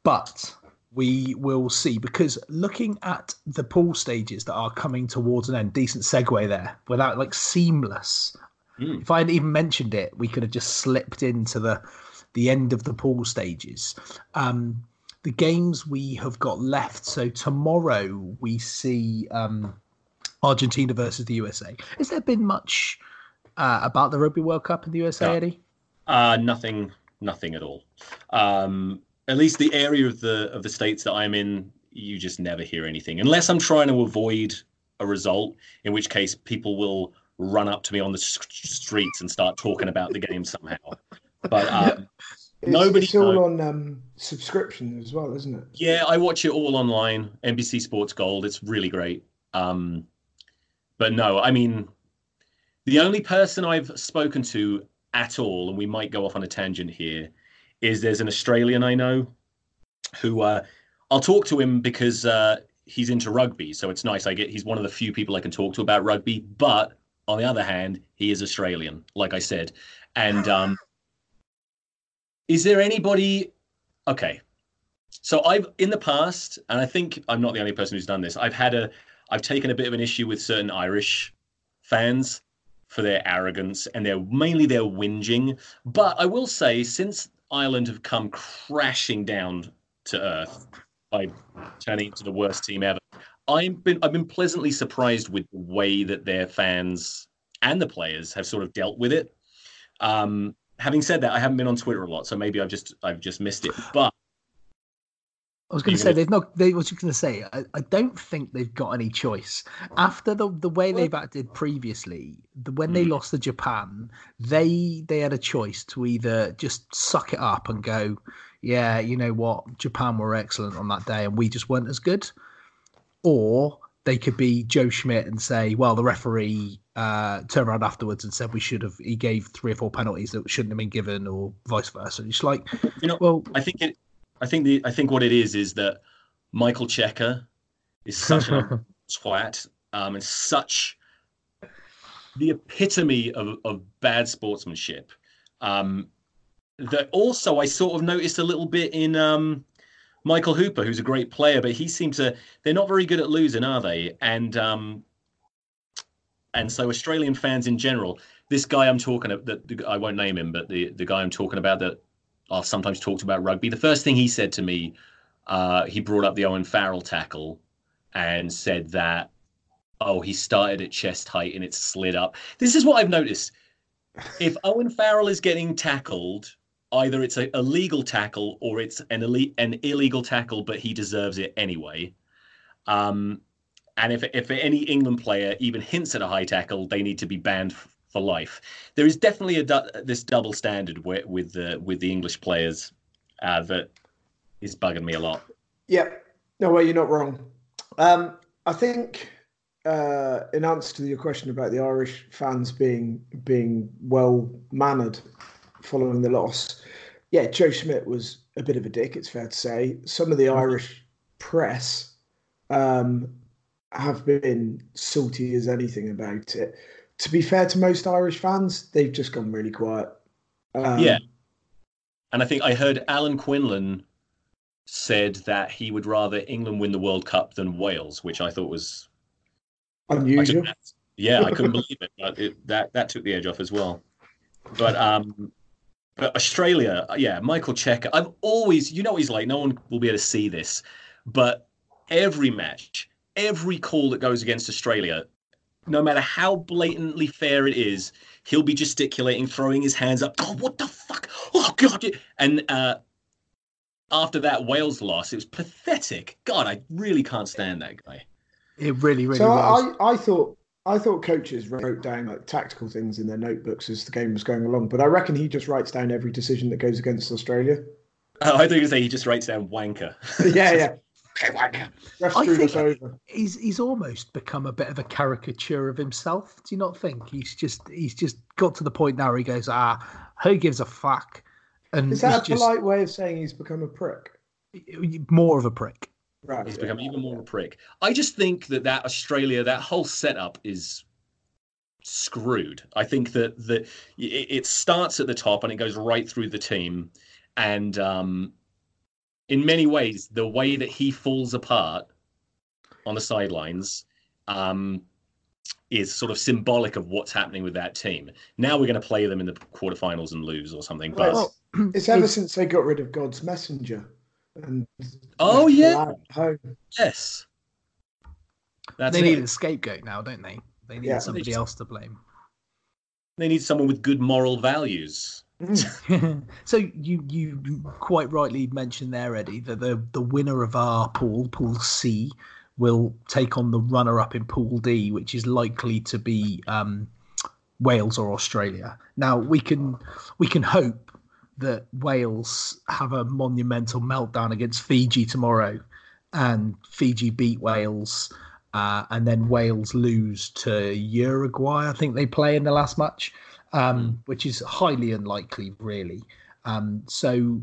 but we will see because looking at the pool stages that are coming towards an end, decent segue there without like seamless. Mm. If I hadn't even mentioned it, we could have just slipped into the the end of the pool stages. Um, the games we have got left. So tomorrow we see um, Argentina versus the USA. Has there been much uh, about the Rugby World Cup in the USA, no. Eddie? Uh, nothing, nothing at all. Um, at least the area of the of the states that I'm in, you just never hear anything unless I'm trying to avoid a result. In which case, people will run up to me on the streets and start talking about the game somehow. But um, it's, nobody. It's all on um, subscription as well, isn't it? Yeah, I watch it all online. NBC Sports Gold. It's really great. Um, but no, I mean, the only person I've spoken to at all, and we might go off on a tangent here, is there's an Australian I know who uh, I'll talk to him because uh, he's into rugby. So it's nice. I get he's one of the few people I can talk to about rugby. But on the other hand, he is Australian, like I said. And um, is there anybody? Okay, so I've in the past, and I think I'm not the only person who's done this. I've had a I've taken a bit of an issue with certain Irish fans for their arrogance and their mainly their whinging. But I will say, since Ireland have come crashing down to earth by turning into the worst team ever, I've been I've been pleasantly surprised with the way that their fans and the players have sort of dealt with it. Um, having said that, I haven't been on Twitter a lot, so maybe I've just I've just missed it. But I was going to say they've not. They was going to say I, I, don't think they've got any choice after the the way they've acted previously. The, when they hmm. lost to Japan, they they had a choice to either just suck it up and go, yeah, you know what, Japan were excellent on that day and we just weren't as good, or they could be Joe Schmidt and say, well, the referee uh, turned around afterwards and said we should have. He gave three or four penalties that shouldn't have been given, or vice versa. It's like, you know, well, I think it I think the I think what it is is that Michael Cheika is such a twat um, and such the epitome of, of bad sportsmanship. Um, that also I sort of noticed a little bit in um, Michael Hooper, who's a great player, but he seems to they're not very good at losing, are they? And um, and so Australian fans in general, this guy I'm talking about, that I won't name him, but the the guy I'm talking about that are sometimes talked about rugby. The first thing he said to me, uh, he brought up the Owen Farrell tackle and said that, oh, he started at chest height and it slid up. This is what I've noticed. If Owen Farrell is getting tackled, either it's a, a legal tackle or it's an, elite, an illegal tackle, but he deserves it anyway. Um, and if if any England player even hints at a high tackle, they need to be banned for life. There is definitely a du- this double standard with with the with the English players uh, that is bugging me a lot. Yeah, no way, you're not wrong. Um, I think uh, in answer to your question about the Irish fans being being well mannered following the loss, yeah, Joe Schmidt was a bit of a dick. It's fair to say. Some of the mm-hmm. Irish press um, have been salty as anything about it to be fair to most Irish fans, they've just gone really quiet. Um, yeah. And I think I heard Alan Quinlan said that he would rather England win the World Cup than Wales, which I thought was unusual. I yeah, I couldn't believe it, but it, that that took the edge off as well. But um, but Australia, yeah, Michael Cheika. I've always, you know, he's like no one will be able to see this, but every match, every call that goes against Australia, no matter how blatantly fair it is, he'll be gesticulating, throwing his hands up. God, what the fuck? Oh God! And uh, after that Wales loss, it was pathetic. God, I really can't stand that guy. It really, really so was. I, I thought I thought coaches wrote down like tactical things in their notebooks as the game was going along, but I reckon he just writes down every decision that goes against Australia. Oh, I think you say he just writes down wanker. yeah, yeah. Okay, wanker. Ref I think he's he's almost become a bit of a caricature of himself. Do you not think he's just he's just got to the point now where he goes, ah, who gives a fuck? And Is that a just polite way of saying he's become a prick? more of a prick. Right. He's yeah. become even more of a prick. I just think that that Australia, that whole setup is screwed. I think that that it, it starts at the top and it goes right through the team, and um, in many ways, the way that he falls apart on the sidelines um, is sort of symbolic of what's happening with that team. Now we're going to play them in the quarterfinals and lose or something. But Well, It's ever since they got rid of God's messenger. And Oh, yeah. Salah home. yes, that's they it. need a scapegoat now, don't they? They need Yeah. somebody They just- else to blame. They need someone with good moral values. Mm. so you you quite rightly mentioned there, Eddie, that the the winner of our pool, Pool C, will take on the runner up in Pool D, which is likely to be um, Wales or Australia. Now we can we can hope that Wales have a monumental meltdown against Fiji tomorrow, and Fiji beat Wales. Uh, and then Wales lose to Uruguay. I think they play in the last match, um, which is highly unlikely, really. Um, so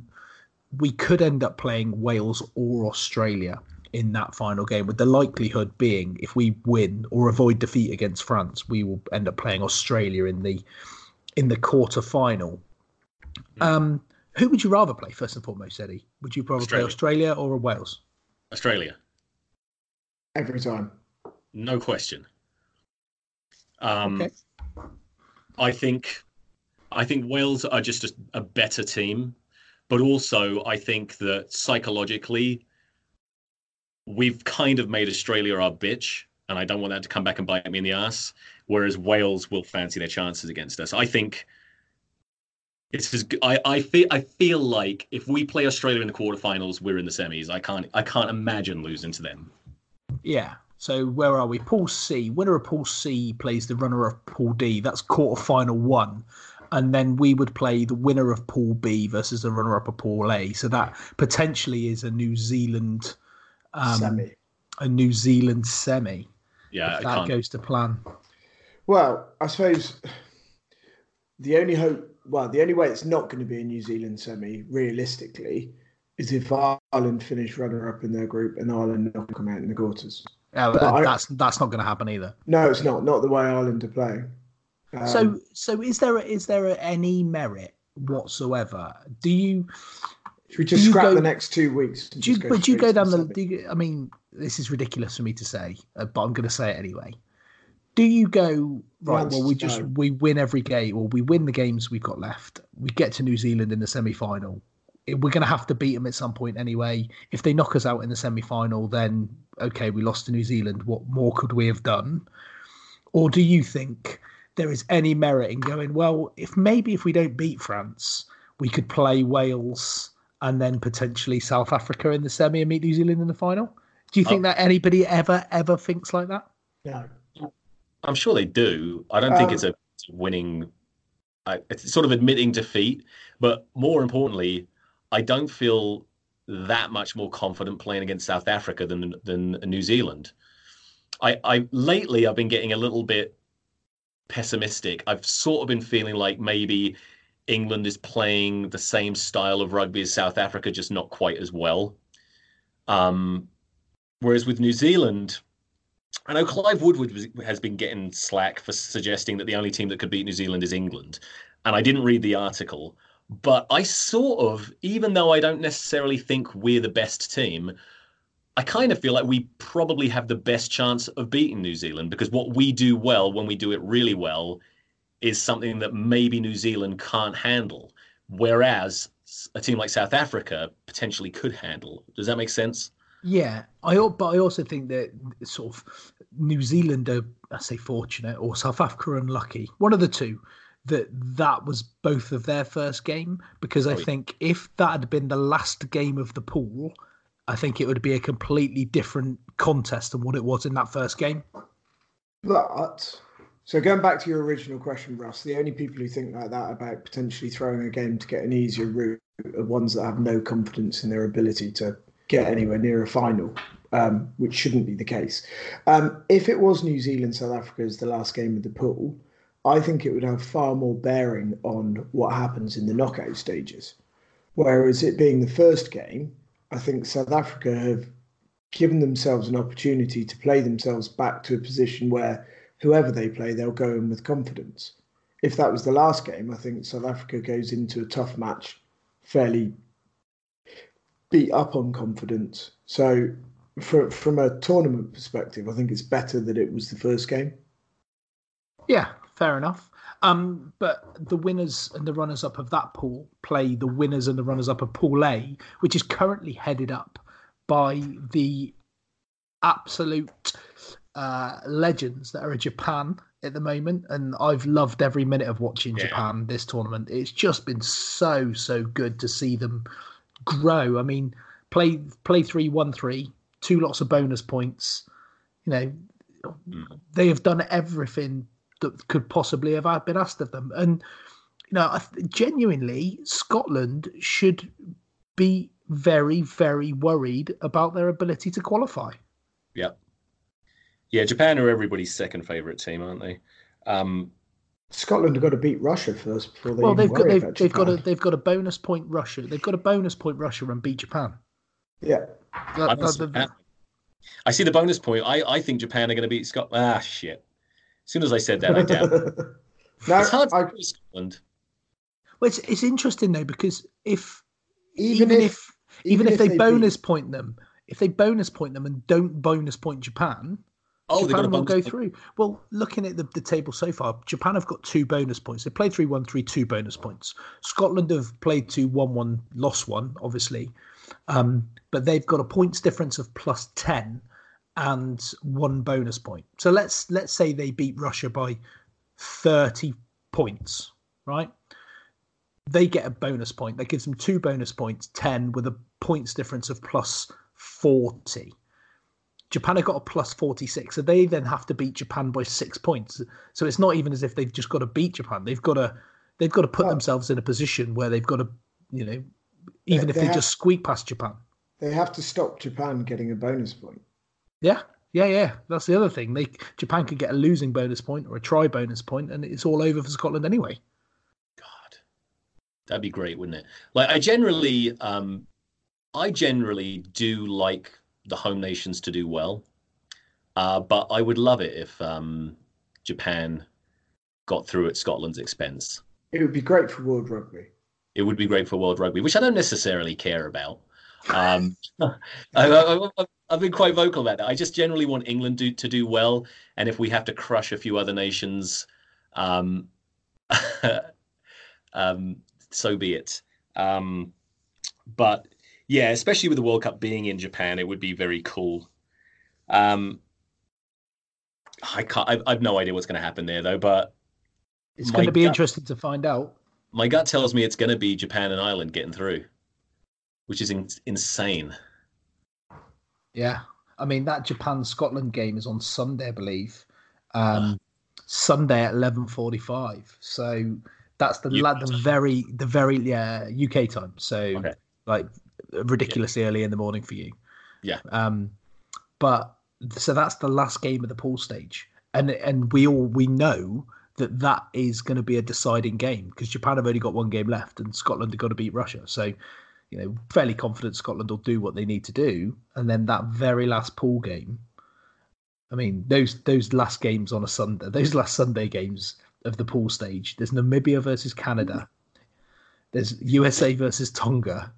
we could end up playing Wales or Australia in that final game, with the likelihood being if we win or avoid defeat against France, we will end up playing Australia in the in the quarter final. Um, who would you rather play first and foremost, Eddie? Would you rather play Australia. Australia or Wales? Australia. Every time. No question. Um, Okay. I think, I think Wales are just a, a better team, but also I think that psychologically, we've kind of made Australia our bitch, and I don't want that to come back and bite me in the ass. Whereas Wales will fancy their chances against us. I think it's as I, I feel I feel like if we play Australia in the quarterfinals, we're in the semis. I can't I can't imagine losing to them. Yeah. So where are we? Pool C. Winner of Pool C plays the runner of Pool D. That's quarter final one. And then we would play the winner of Pool B versus the runner up of Pool A. So that potentially is a New Zealand um, Semi. a New Zealand semi. Yeah, if that can't. goes to plan. Well, I suppose the only hope, well, the only way it's not going to be a New Zealand semi, realistically, is if Ireland finish runner up in their group and Ireland not come out in the quarters. Uh, But I- that's that's not going to happen either. No, it's not. Not the way Ireland are playing. Um, so so is there is there any merit whatsoever? Do you should we just scrap go- the next two weeks? and do you, but do you go down the? Do you, I mean, this is ridiculous for me to say, uh, but I'm going to say it anyway. Do you go right? Well, we just no. we win every game, or we win the games we've got left. We get to New Zealand in the semi final. We're going to have to beat them at some point anyway. If they knock us out in the semi final, then okay, we lost to New Zealand. What more could we have done? Or do you think there is any merit in going? Well, if maybe if we don't beat France, we could play Wales and then potentially South Africa in the semi and meet New Zealand in the final. Do you think Oh. that anybody ever ever thinks like that? No. I'm sure they do. I don't think Um, it's a, it's a winning. I, it's sort of admitting defeat, but more importantly, I don't feel that much more confident playing against South Africa than than New Zealand. I, I lately I've been getting a little bit pessimistic. I've sort of been feeling like maybe England is playing the same style of rugby as South Africa, just not quite as well. Um, whereas with New Zealand, I know Clive Woodward was, has been getting slack for suggesting that the only team that could beat New Zealand is England. And I didn't read the article, but I sort of, even though I don't necessarily think we're the best team, I kind of feel like we probably have the best chance of beating New Zealand because what we do well when we do it really well is something that maybe New Zealand can't handle. Whereas a team like South Africa potentially could handle. Does that make sense? Yeah, I but I also think that sort of New Zealand are I say fortunate or South Africa unlucky, one of the two. That that was both of their first game because I Oh, yeah. think if that had been the last game of the pool, I think it would be a completely different contest than what it was in that first game. But so going back to your original question, Russ, the only people who think like that about potentially throwing a game to get an easier route are ones that have no confidence in their ability to get anywhere near a final, um, which shouldn't be the case. Um, if it was New Zealand South Africa as the last game of the pool, I think it would have far more bearing on what happens in the knockout stages. Whereas it being the first game, I think South Africa have given themselves an opportunity to play themselves back to a position where whoever they play, they'll go in with confidence. If that was the last game, I think South Africa goes into a tough match fairly beat up on confidence. So, for, from a tournament perspective, I think it's better that it was the first game. Yeah, fair enough. Um, but the winners and the runners up of that pool play the winners and the runners up of Pool A, which is currently headed up by the absolute uh, legends that are in Japan at the moment, and I've loved every minute of watching yeah. Japan this tournament. It's just been so so good to see them grow. I mean, play play three one three, two lots of bonus points. You know, mm. they have done everything that could possibly have been asked of them, and you know, genuinely, Scotland should be very very worried about their ability to qualify. Yep. Yeah, Japan are everybody's second favourite team, aren't they? Um, Scotland have got to beat Russia first before they. Well, they've got they've, they've got a they've got a bonus point Russia. They've got a bonus point Russia and beat Japan. Yeah. That, that, the, I see the bonus point. I, I think Japan are going to beat Scotland. Ah, shit. As soon as I said that, I doubt. no, it's hard I, to Scotland. Well, it's, it's interesting though because if even, even if, if, even if, if they, they bonus beat... point them, if they bonus point them and don't bonus point Japan, Oh, Japan will go point. through. Well, looking at the, the table so far, Japan have got two bonus points. They played 3 1 3 2 bonus points. Scotland have played 2 1 1, lost one, obviously. Um, but they've got a points difference of plus 10 and one bonus point. So let's let's say they beat Russia by 30 points, right? They get a bonus point. That gives them two bonus points, 10 with a points difference of plus 40. Japan have got a plus 46, so they then have to beat Japan by six points. So it's not even as if they've just got to beat Japan. They've got to they've got to put well, themselves in a position where they've got to, you know, even they, if they, they have, just squeak past Japan. They have to stop Japan getting a bonus point. Yeah, yeah, yeah. That's the other thing. They Japan could get a losing bonus point or a try bonus point, and it's all over for Scotland anyway. God, that'd be great, wouldn't it? Like I generally, um, I generally do like the home nations to do well. Uh, but I would love it if um, Japan got through at Scotland's expense. It would be great for World Rugby. It would be great for World Rugby, which I don't necessarily care about. Um, I, have been quite vocal about that. I just generally want England to, to do well, and if we have to crush a few other nations, um, um, so be it. Um, but yeah, especially with the World Cup being in Japan, it would be very cool. Um, I can't. I've, I've no idea what's going to happen there though, but it's going to be gut, interesting to find out. My gut tells me it's going to be Japan and Ireland getting through, which is in, insane. Yeah, I mean that Japan Scotland game is on Sunday, I believe. Um, Sunday at eleven forty-five. So that's the la- the very the very yeah UK time. So okay. like ridiculously yeah. early in the morning for you. Yeah. Um, but so that's the last game of the pool stage, and and we all we know that that is going to be a deciding game because Japan have only got one game left, and Scotland have got to beat Russia. So, you know, fairly confident Scotland will do what they need to do, and then that very last pool game. I mean, those those last games on a Sunday, those last Sunday games of the pool stage. There's Namibia versus Canada. There's USA versus Tonga.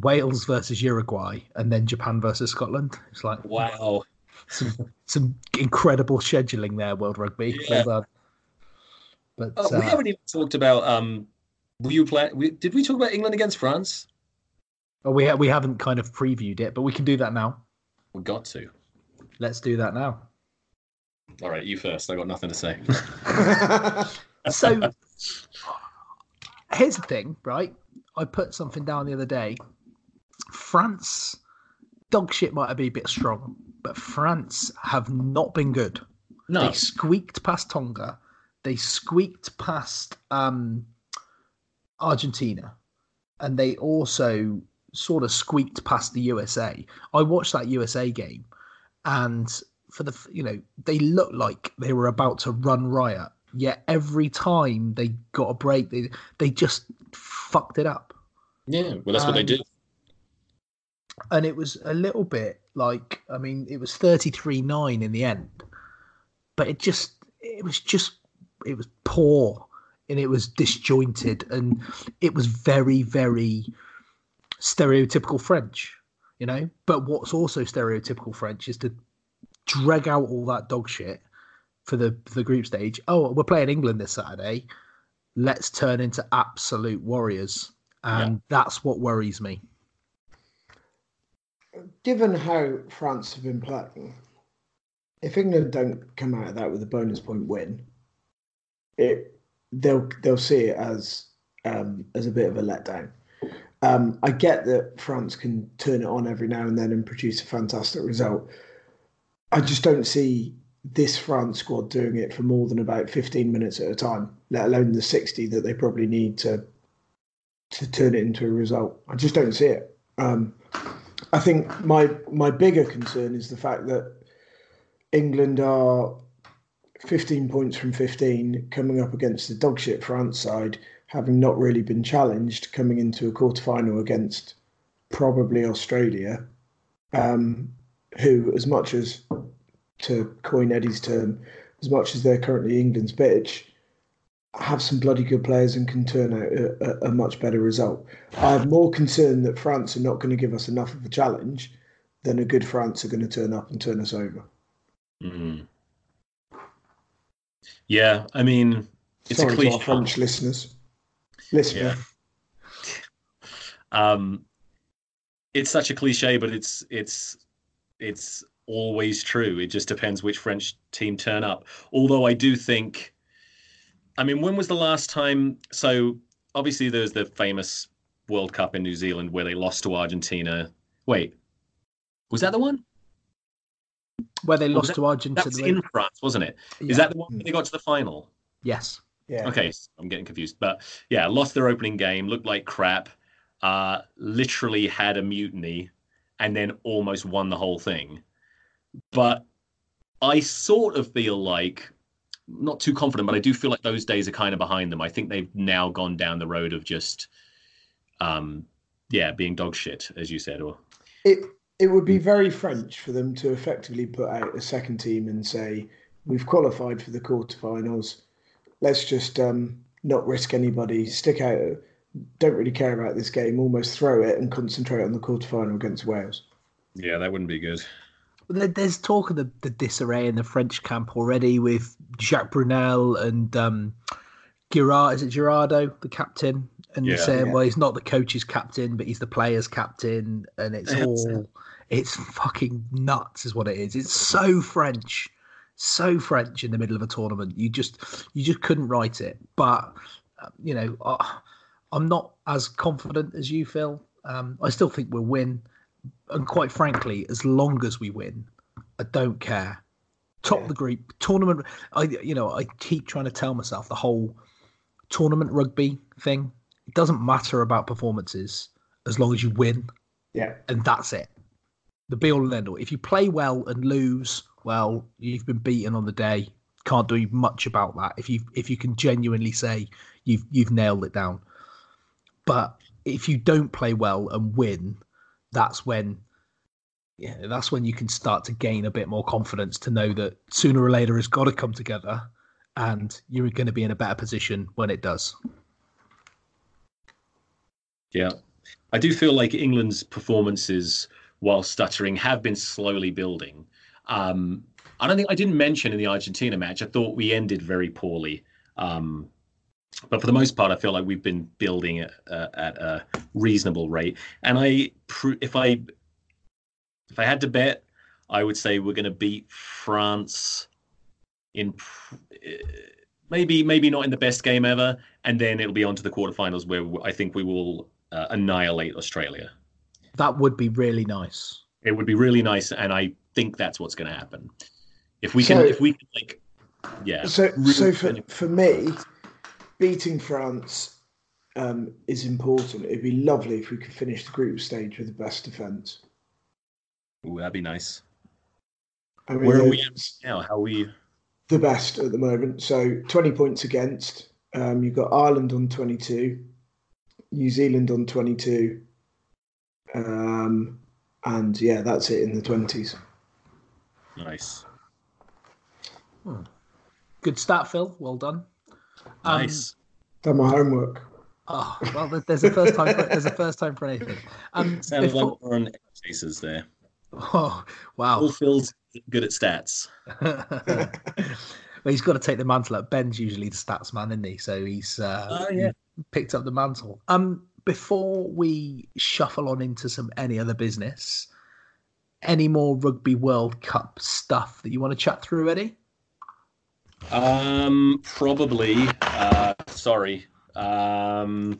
Wales versus Uruguay, and then Japan versus Scotland. It's like wow, some some incredible scheduling there, World Rugby. Yeah. Well but oh, uh, we haven't even talked about. Um, were you did we talk about England against France? Oh, we ha- we haven't kind of previewed it, but we can do that now. We got to. Let's do that now. All right, you first. I got nothing to say. so here's the thing, right? I put something down the other day France, dog shit might be a bit strong, but France have not been good. No. They squeaked past Tonga. They squeaked past um, Argentina, and they also sort of squeaked past the USA. I watched that USA game, and for the you know they looked like they were about to run riot. Yet every time they got a break, they they just fucked it up. Yeah, well, that's what they do. and it was a little bit like I mean it was 33-9 in the end but it just it was just it was poor and it was disjointed and it was very very stereotypical French you know? But what's also stereotypical French is to drag out all that dog shit for the for the group stage. Oh we're playing England this Saturday. Let's turn into absolute warriors. And that's what worries me. Given how France have been playing, if England don't come out of that with a bonus point win, it they'll they'll see it as um, as a bit of a letdown. Um, I get that France can turn it on every now and then and produce a fantastic result. I just don't see this France squad doing it for more than about 15 minutes at a time, let alone the 60 that they probably need to to turn it into a result. I just don't see it. Um, I think my my bigger concern is the fact that England are 15 points from 15 coming up against the dogshit France side, having not really been challenged, coming into a quarter final against probably Australia, um, who, as much as to coin Eddie's term, as much as they're currently England's bitch, have some bloody good players and can turn out a, a, a much better result. I have more concern that France are not going to give us enough of a challenge than a good France are going to turn up and turn us over. Mm. Yeah, I mean, it's Sorry a cliche. French listeners. Listener, Um, it's such a cliche, but it's it's it's always true. It just depends which French team turn up. Although I do think, I mean, when was the last time? So obviously, there's the famous World Cup in New Zealand where they lost to Argentina. Wait, was that the one? where they lost that- to Argentina That was in France, wasn't it? Is Yeah. that the one where they got to the final? yes yeah. Okay, I'm getting confused. But yeah, lost their opening game, looked like crap, uh, literally had a mutiny, and then almost won the whole thing. But I sort of feel like, not too confident, but I do feel like those days are kind of behind them. I think they've now gone down the road of just, um, yeah, being dog shit, as you said. Or It it would be very French for them to effectively put out a second team and say we've qualified for the quarterfinals. Let's just um, not risk anybody. Stick out. Don't really care about this game. Almost throw it and concentrate on the quarterfinal against Wales. yeah, that wouldn't be good. There's talk of the, the disarray in the French camp already with Jacques Brunel and um, Girard. Is it Girardo, the captain? And Yeah. saying, Yeah. well, he's not the coach's captain, but he's the player's captain. And it's all, it's fucking nuts, is what it is. It's so French, so French in the middle of a tournament. You just, you just couldn't write it. But, uh, you know, uh, I'm not as confident as you, Phil. Um, I still think we'll win and quite frankly, as long as we win, I don't care. Top Yeah. the group tournament. I you know I keep trying to tell myself the whole tournament rugby thing. It doesn't matter about performances as long as you win, Yeah. and that's it. The be all and end all. If you play well and lose, well, you've been beaten on the day. Can't do much about that. If you if you can genuinely say you've you've nailed it down. But if you don't play well and win, that's when yeah, that's when you can start to gain a bit more confidence to know that sooner or later it's got to come together and you're going to be in a better position when it does. Yeah. I do feel like England's performances while stuttering have been slowly building. Um, I don't think I didn't mention in the Argentina match, I thought we ended very poorly. Um, but for the most part, I feel like we've been building at, uh, at a reasonable rate. And I, if I, if I had to bet, I would say we're going to beat France in uh, maybe maybe not in the best game ever, and then it'll be on to the quarterfinals where I think we will uh, annihilate Australia. That would be really nice. It would be really nice, and I think that's what's going to happen. If we can, So- if we can, like, yeah. So, really so for, for me, beating France um, is important. It'd be lovely if we could finish the group stage with the best defence. Ooh, that'd be nice. I mean, Where are we it's Now, how are we? The best at the moment. So 20 points against. Um, you've got Ireland on 22, New Zealand on 22. Um, and yeah, that's it in the 20s. Nice, Good start, Phil. Well done. Um, nice. Done my homework. Oh well, there's a first time. For, there's a first time for anything. Um, Sounded before- like we're on faces there. oh wow. All Phil's good at stats. well, he's got to take the mantle up. Ben's usually the stats man, isn't he? So he's uh, Oh, yeah. picked up the mantle. Um, before we shuffle on into some any other business, any more Rugby World Cup stuff that you want to chat through, Eddie? Um, probably. Uh, sorry. Um,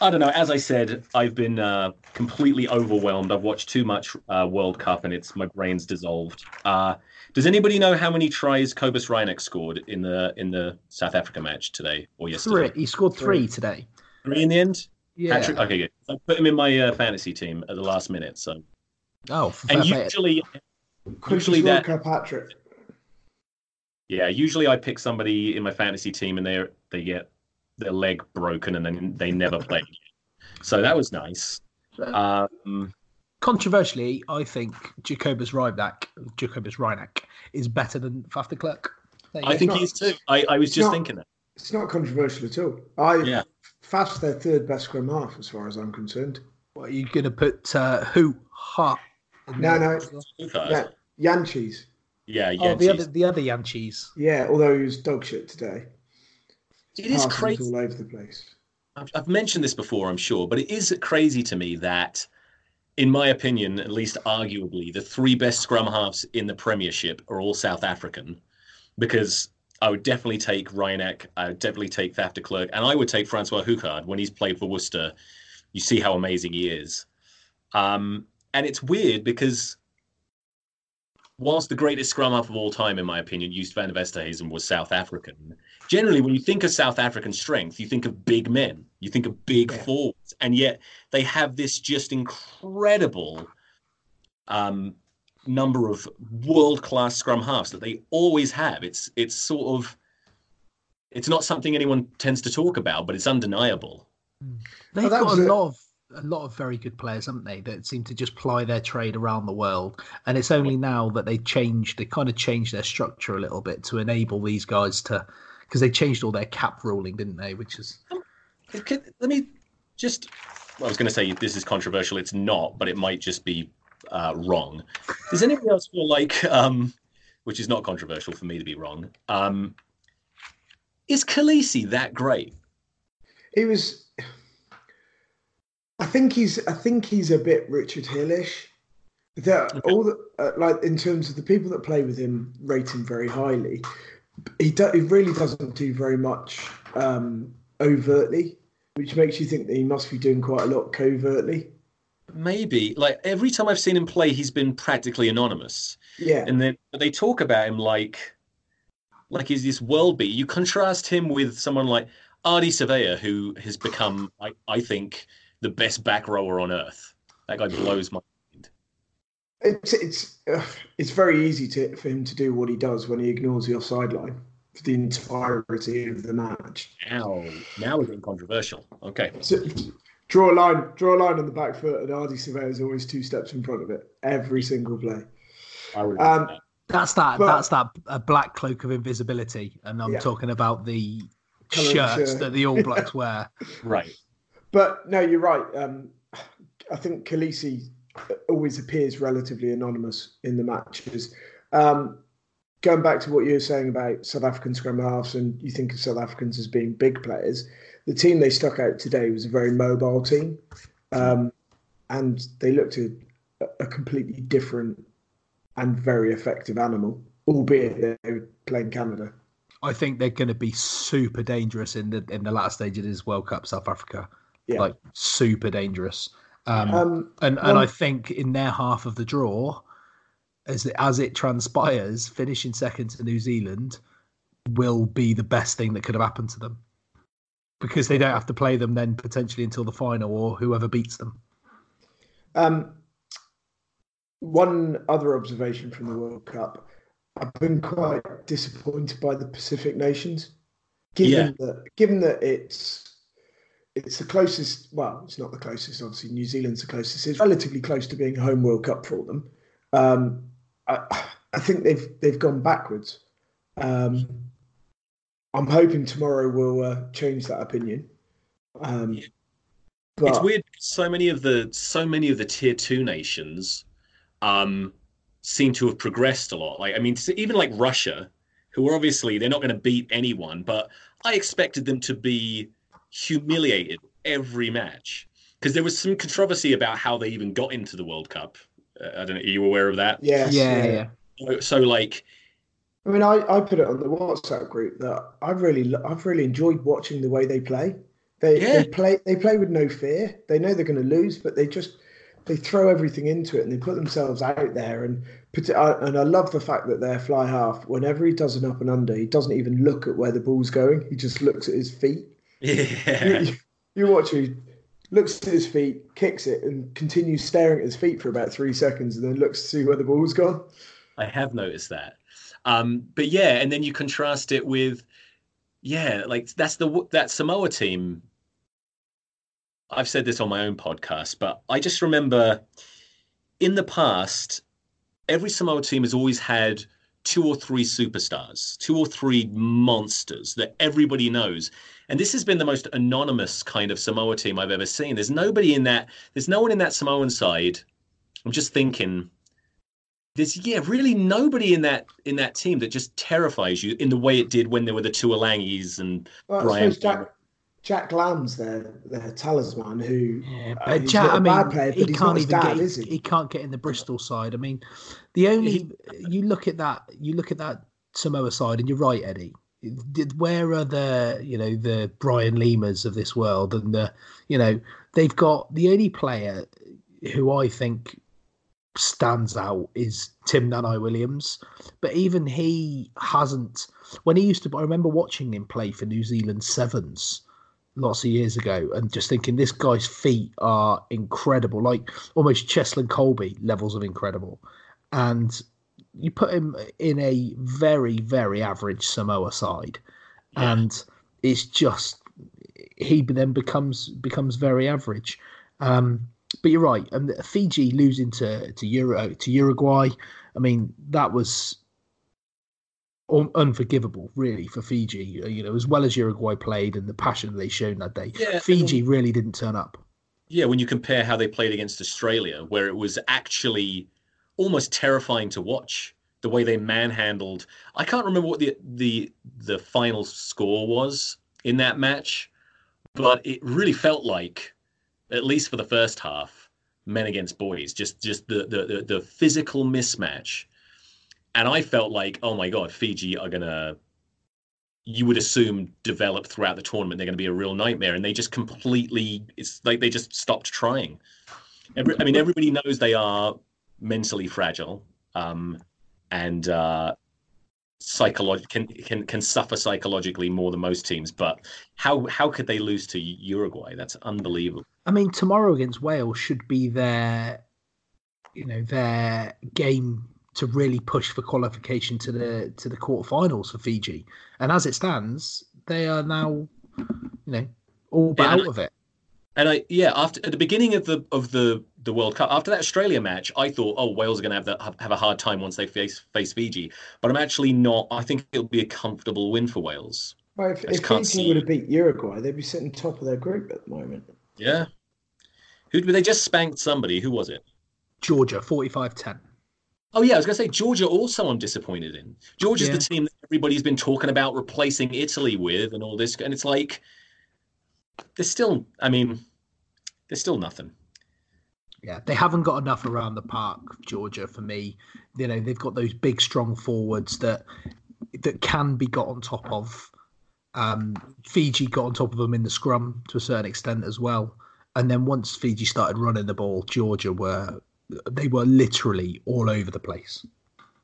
I don't know. As I said, I've been uh, completely overwhelmed. I've watched too much uh, World Cup, and it's my brain's dissolved. Uh, does anybody know how many tries Cobus Reinach scored in the in the South Africa match today or yesterday? Three. He scored three today. Three in the end. Yeah. Patrick. Okay, good. I put him in my uh, fantasy team at the last minute. So, Oh, fair and usually, usually that Cup hat trick. Yeah, usually I pick somebody in my fantasy team and they they get their leg broken and then they never play again. So that was nice. Um, Controversially, I think Jacobus Rybak, Jacobus Reinach is better than Faf de Klerk. I think not- he is too. I, I was just not- thinking that. It's not controversial at all. I Yeah. Faf's their third best scrum half, as far as I'm concerned. What, are you going to put uh, who? Ha. in No, no. as well? Yeah, Yeah, Jantjies. yeah. Oh, the other the other Jantjies. Yeah, although he was dog shit today. It is Passings crazy. all over the place. I've, I've mentioned this before, I'm sure, but it is crazy to me that, in my opinion, at least arguably, the three best scrum halves in the Premiership are all South African, because I would definitely take Reinach, I would definitely take Faf de Klerk, and I would take Francois Hougaard when he's played for Worcester. You see how amazing he is. Um, and it's weird because whilst the greatest scrum half of all time, in my opinion, Joost van der Westhuizen was South African, generally when you think of South African strength, you think of big men, you think of big Yeah. forwards, and yet they have this just incredible um, number of world class scrum halves that they always have. It's it's sort of it's not something anyone tends to talk about, but it's undeniable. Hmm. They've that got a it. lot of a lot of very good players, haven't they? That seem to just ply their trade around the world. And it's only now that they changed, they kind of changed their structure a little bit to enable these guys to, because they changed all their cap ruling, didn't they? Which is um, It could- let me just. I was going to say this is controversial. It's not, but it might just be uh, wrong. Does anybody else feel like, um, which is not controversial for me to be wrong, um, is Kolisi that great? He was. I think he's. I think he's a bit Richard Hillish. That all the uh, like in terms of the people that play with him rate him very highly. He do, he really doesn't do very much um, overtly, which makes you think that he must be doing quite a lot covertly. Maybe. Like every time I've seen him play, he's been practically anonymous. Yeah, and then they talk about him like like he's this world beat. You contrast him with someone like Ardie Savea, who has become, I, I think, the best back rower on earth. That guy blows my mind. it's it's uh, it's very easy to, for him to do what he does when he ignores the offside line for the entirety of the match. Now, now we're getting controversial. Okay, So, draw a line, draw a line on the back foot, and Ardie Savea is always two steps in front of it every single play. I would. Um, that's that But- that's that a black cloak of invisibility, and I'm Yeah. talking about the shirts shirt. that the All Blacks wear. right. But no, you're right. Um, I think Kolisi always appears relatively anonymous in the matches. Um, going back to what you were saying about South African scrum halves, and you think of South Africans as being big players, the team they stuck out today was a very mobile team, um, and they looked a, a completely different and very effective animal, albeit they were playing Canada. I think they're going to be super dangerous in the in the last stage of this World Cup, South Africa. Yeah. Like super dangerous. Um, Um, and and I think in their half of the draw, as as it transpires, finishing second to New Zealand will be the best thing that could have happened to them because they don't have to play them then potentially until the final or whoever beats them. Um, one other observation from the World Cup: I've been quite disappointed by the Pacific nations, given yeah. that given that it's it's the closest. Well, it's not the closest. Obviously, New Zealand's the closest. It's relatively close to being home World Cup for them. Um, I, I, think they've they've gone backwards. Um, I'm hoping tomorrow will uh, change that opinion. Um, but... It's weird. So many of the so many of the tier two nations um, seem to have progressed a lot. Like I mean, even like Russia, who are obviously they're not going to beat anyone, but I expected them to be humiliated every match because there was some controversy about how they even got into the World Cup. Uh, I don't know. Are you aware of that? Yes, yeah, yeah. So, so, like, I mean, I, I put it on the WhatsApp group that I've really I've really enjoyed watching the way they play. They, yeah. they play they play with no fear. They know they're going to lose, but they just they throw everything into it and they put themselves out there and put it, and I love the fact that their fly half whenever he does an up and under he doesn't even look at where the ball's going he just looks at his feet yeah you, you watch he looks at his feet kicks it and continues staring at his feet for about three seconds and then looks to see where the ball's gone I have noticed that um, but yeah and then you contrast it with yeah like that's the that Samoa team I've said this on my own podcast, but I just remember in the past, every Samoa team has always had two or three superstars, two or three monsters that everybody knows. And this has been the most anonymous kind of Samoa team I've ever seen. There's nobody in that, there's no one in that Samoan side. I'm just thinking, there's yeah, really nobody in that in that team that just terrifies you in the way it did when there were the Tuilagi's and well, Brian. Jack, Jack Lam's their their talisman. Who, yeah, uh, but Jack, I mean, player, he can't even dad, get. He? he? can't get in the Bristol side. I mean, the only you look at that, you look at that Samoa side, and you're right, Eddie. Where are the you know the Brian Limas of this world, and the you know they've got the only player who I think stands out is Tim Nanai Williams, but even he hasn't. When he used to, I remember watching him play for New Zealand Sevens lots of years ago and just thinking this guy's feet are incredible, like almost Cheslin Kolbe levels of incredible. And you put him in a very, very average Samoa side, yeah. and it's just he then becomes becomes very average. Um, but you're right, and Fiji losing to to Euro to Uruguay. I mean, that was unforgivable, really, for Fiji. Uh, you know, as well as Uruguay played and the passion they showed that day, yeah, Fiji really didn't turn up. Yeah, when you compare how they played against Australia, where it was actually almost terrifying to watch the way they manhandled. I can't remember what the the the final score was in that match, but it really felt like, at least for the first half, men against boys. Just just the the the, the physical mismatch and I felt like, oh my god, Fiji are gonna. You would assume develop throughout the tournament. They're going to be a real nightmare, and they just completely. It's like they just stopped trying. Every, I mean, everybody knows they are mentally fragile, um, and uh, psychological can, can can suffer psychologically more than most teams. But how how could they lose to Uruguay? That's unbelievable. I mean, tomorrow against Wales should be their, you know, their game to really push for qualification to the to the quarterfinals for Fiji. And as it stands, they are now, you know, all but yeah, out of it. And I yeah, after at the beginning of the of the the World Cup, after that Australia match, I thought, oh, Wales are going to have the, have a hard time once they face face Fiji. But I'm actually not. I think it'll be a comfortable win for Wales. Well, if, if Fiji see... would have beat Uruguay, they'd be sitting top of their group at the moment. Yeah. Who they just spanked somebody? Who was it? Georgia, 45-10. Oh yeah, I was going to say Georgia. Also, I'm disappointed in. Georgia's yeah. the team that everybody's been talking about replacing Italy with, and all this. And it's like there's still. I mean, there's still nothing. Yeah, they haven't got enough around the park, Georgia. For me, you know, they've got those big, strong forwards that that can be got on top of. Um, Fiji got on top of them in the scrum to a certain extent as well. And then once Fiji started running the ball, Georgia were they were literally all over the place.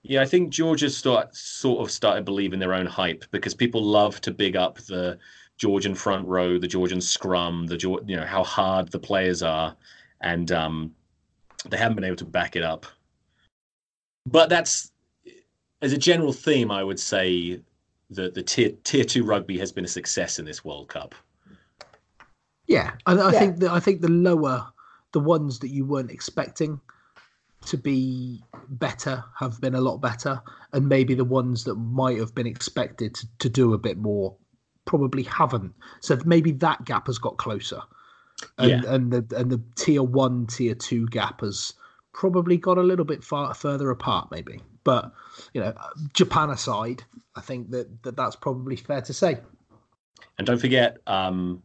Yeah, I think Georgia start sort of started believing their own hype because people love to big up the Georgian front row, the Georgian scrum, the you know how hard the players are, and um, they haven't been able to back it up. But that's as a general theme, I would say that the tier tier two rugby has been a success in this World Cup. Yeah, I, I Yeah. think that I think the lower, the ones that you weren't expecting to be better have been a lot better, and maybe the ones that might have been expected to, to do a bit more probably haven't. So maybe that gap has got closer, and Yeah. and the and the tier one, tier two gap has probably got a little bit far further apart, maybe. But you know, Japan aside, I think that, that that's probably fair to say. And don't forget, um,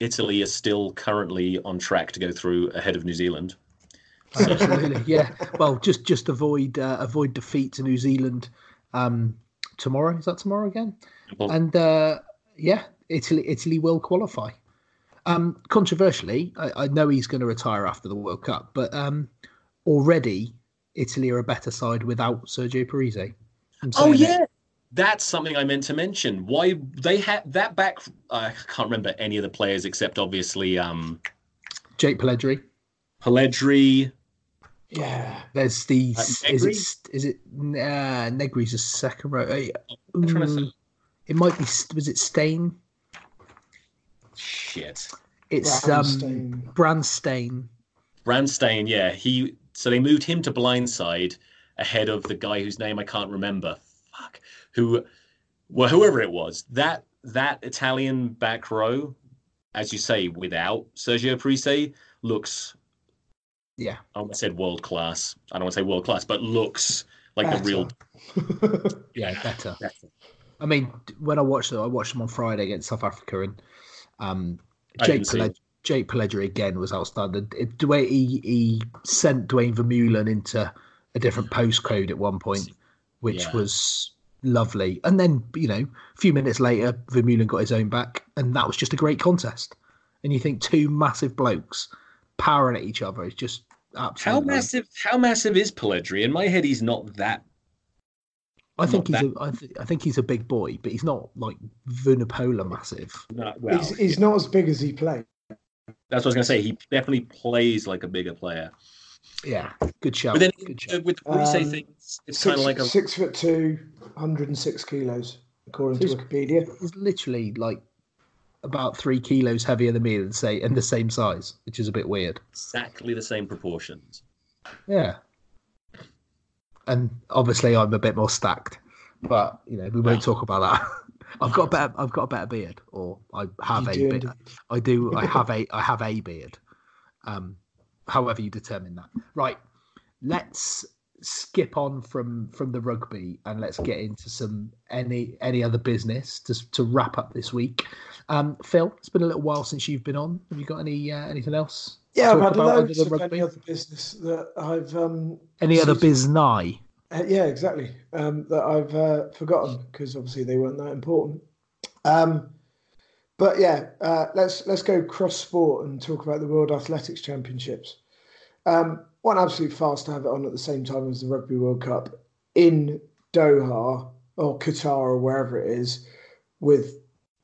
Italy is still currently on track to go through ahead of New Zealand. Absolutely, yeah. Well, just just avoid uh, avoid defeat to New Zealand um, tomorrow. Is that tomorrow again? Well, And uh, yeah, Italy Italy will qualify. Um, controversially, I, I know he's going to retire after the World Cup, but um, already Italy are a better side without Sergio Parisse. Oh saying it. yeah, that's something I meant to mention. Why they had that back? I can't remember any of the players except obviously um, Jake Polledri. Polledri. Yeah. There's the Uh, is it is it uh, Negri's a second row. Uh, I'm trying to it might be was it Steyn? Shit. It's Braam Steyn. um Braam Steyn. Branstain, yeah, he. So they moved him to blindside ahead of the guy whose name I can't remember. Fuck. Who, well, whoever it was, that that Italian back row, as you say, without Sergio Parisse, looks. Yeah. I almost said world class. I don't want to say world class, but looks like the real. Yeah, better. I mean, when I watched it, I watched them on Friday against South Africa, and um, Jake Peled- Jake Polledri again was outstanding. It, the way he, he sent Duane Vermeulen into a different postcode at one point, which Yeah. was lovely. And then you know, a few minutes later, Vermeulen got his own back, and that was just a great contest. And you think two massive blokes powering at each other is just absolutely. How massive? How massive is Polledri? In my head, he's not that. I think not he's a, I, th- I think he's a big boy, but he's not like Vunipola massive. No, well, he's, he's not as big as he played. that's what I was gonna say. He definitely plays like a bigger player. Yeah, good shout. But then good shout. with the Parisse Um, thing, it's, it's kind of like a six foot two, 106 kilos, according to Wikipedia. He's literally like about three kilos heavier than me and say and the same size, which is a bit weird. exactly the same proportions. Yeah. And obviously I'm a bit more stacked. But you know, we won't talk about that. I've got a better I've got a better beard. Or I have You a beard. indeed. I do I have a I have a beard. Um however you determine that. Right. Let's skip on from from the rugby and let's get into some any any other business to to wrap up this week. Um Phil, it's been a little while since you've been on. Have you got any uh, anything else? Yeah, I've had loads of rugby? any other business that I've um, Any other biznai? Uh, yeah, exactly. Um, that I've uh, forgotten because obviously they weren't that important. Um, but yeah, uh, let's let's go cross sport and talk about the World Athletics Championships. Um, what an absolute farce to have it on at the same time as the Rugby World Cup in Doha or Qatar or wherever it is, with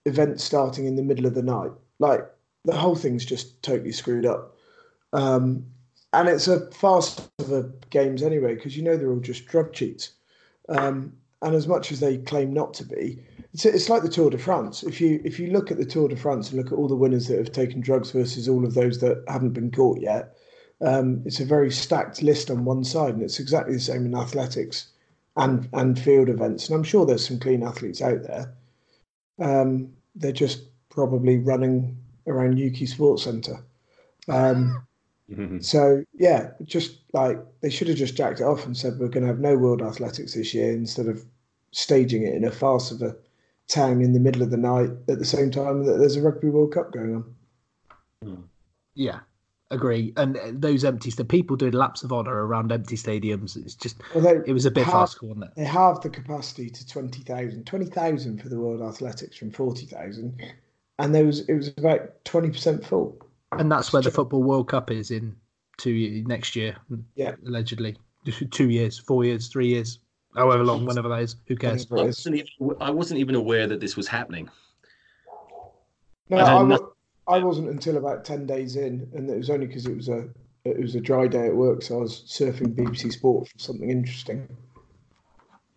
events starting in the middle of the night. Like the whole thing's just totally screwed up. Um, and it's a farce of a games anyway because you know they're all just drug cheats. Um, and as much as they claim not to be, it's, it's like the Tour de France. If you if you look at the Tour de France and look at all the winners that have taken drugs versus all of those that haven't been caught yet, um, it's a very stacked list on one side, and it's exactly the same in athletics and and field events. And I'm sure there's some clean athletes out there. Um, they're just probably running around Yuki Sports Centre. Um, so yeah, just like they should have just jacked it off and said we're going to have no World Athletics this year instead of staging it in a farce of a town in the middle of the night at the same time that there's a Rugby World Cup going on. Yeah, agree. And uh, those empty the people doing laps of honor around empty stadiums. It's just Although it was a bit half- farcical, wasn't it? They halved the capacity to 20,000. 20,000 for the World Athletics from 40,000. And there was it was about 20% full. And that's where the football World Cup is in two next year, Yeah. allegedly. two years, four years, three years, however long, whenever that is. Who cares? I wasn't even, I wasn't even aware that this was happening. No, I I, don't wa- know. I wasn't until about ten days in, and it was only because it was a it was a dry day at work, so I was surfing BBC Sport for something interesting.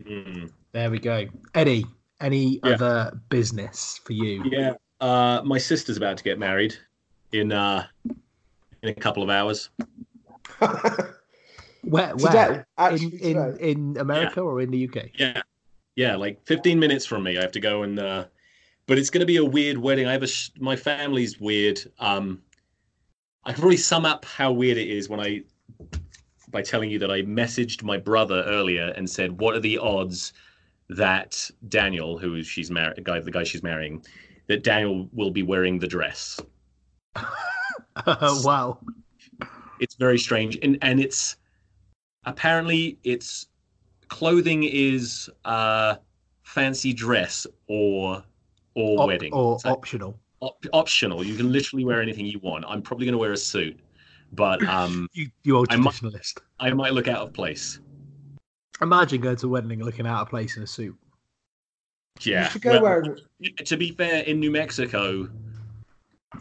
Hmm. There we go. Eddie, any Yeah. other business for you? Yeah, uh, my sister's about to get married in uh, in a couple of hours. Where? today, where? actually In, in in America or in the UK? Yeah, yeah, like 15 minutes from me. I have to go and, uh, but it's going to be a weird wedding. I have a sh- my family's weird. Um, I can probably sum up how weird it is when I by telling you that I messaged my brother earlier and said, "What are the odds that Daniel, who she's married, guy, the guy she's marrying, that Daniel will be wearing the dress?" wow. It's very strange, and and it's apparently it's clothing is uh fancy dress or or Op- wedding or So optional. op- optional. You can literally wear anything you want. I'm probably going to wear a suit, but um You, you old I might- traditionalist. I might look out of place. Imagine going to a wedding looking out of place in a suit. Yeah. you should go well, wearing to be fair, in New Mexico,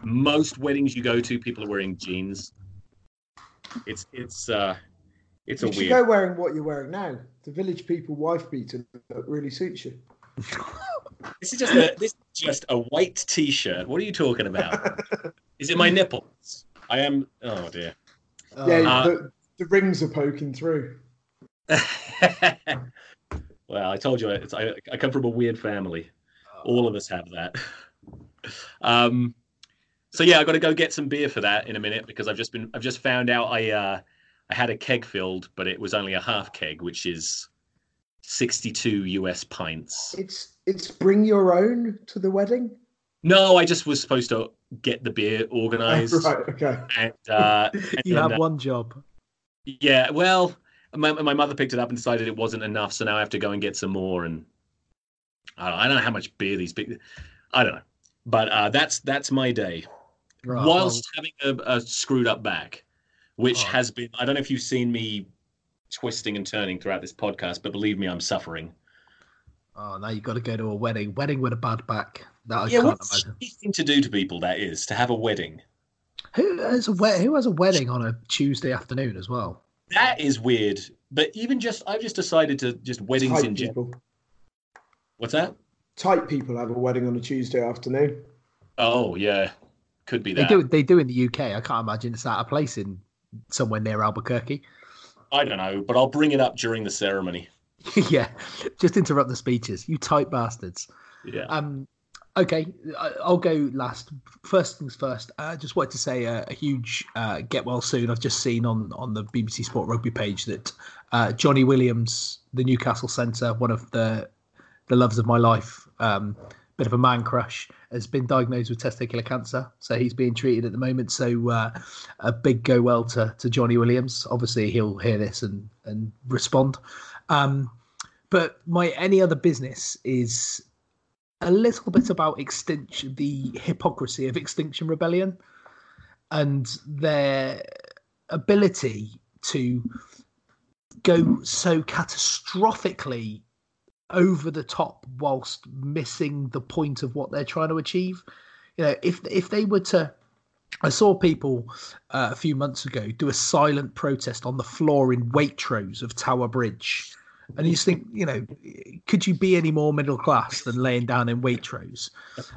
most weddings you go to, people are wearing jeans. It's it's uh it's a you should weird. go wearing what you're wearing now. The village people wife beater that really suits you. This is just a this is just a white T-shirt. What are you talking about? Is it my nipples? I am. Oh dear. yeah, Uh, the, the rings are poking through. well, I told you it's, I, I come from a weird family. All of us have that. Um, so yeah, I got to go get some beer for that in a minute because I've just been I've just found out I uh, I had a keg filled, but it was only a half keg, which is sixty-two US pints. It's it's bring your own to the wedding. No, I just was supposed to get the beer organized, right, okay. and, uh, and you then, have uh, one job. Yeah, well, my, my mother picked it up and decided it wasn't enough, so now I have to go and get some more. And I don't, I don't know how much beer these big, I don't know, but uh, that's that's my day. Right, Whilst having a, a screwed up back, which Oh. has been, I don't know if you've seen me twisting and turning throughout this podcast, but believe me, I'm suffering. oh, now you've got to go to a wedding. Wedding with a bad back. That I yeah, can't what a imagine. thing to do to people that is to have a wedding. Who has a wed- Who has a wedding on a Tuesday afternoon as well? That is weird. But even just, I've just decided to just weddings in Tight general. What's that? Tight people have a wedding on a Tuesday afternoon. Oh yeah, could be They do. They do in the UK. I can't imagine it's out of place in somewhere near Albuquerque. I don't know, but I'll bring it up during the ceremony. yeah, just interrupt the speeches. You tight bastards. Yeah. Um, okay, I'll go last. First things first. I just wanted to say a, a huge uh, get well soon. I've just seen on on the BBC Sport Rugby page that uh, Johnny Williams, the Newcastle centre, one of the the loves of my life, um, bit of a man crush, has been diagnosed with testicular cancer. So he's being treated at the moment. So uh, a big go well to to Johnny Williams. Obviously, he'll hear this and and respond. Um, but my any other business is a little bit about extinction, the hypocrisy of Extinction Rebellion, and their ability to go so catastrophically over the top whilst missing the point of what they're trying to achieve. You know, if if they were to I saw people uh, a few months ago do a silent protest on the floor in Waitrose of Tower Bridge. And you just think, you know, could you be any more middle class than laying down in Waitrose?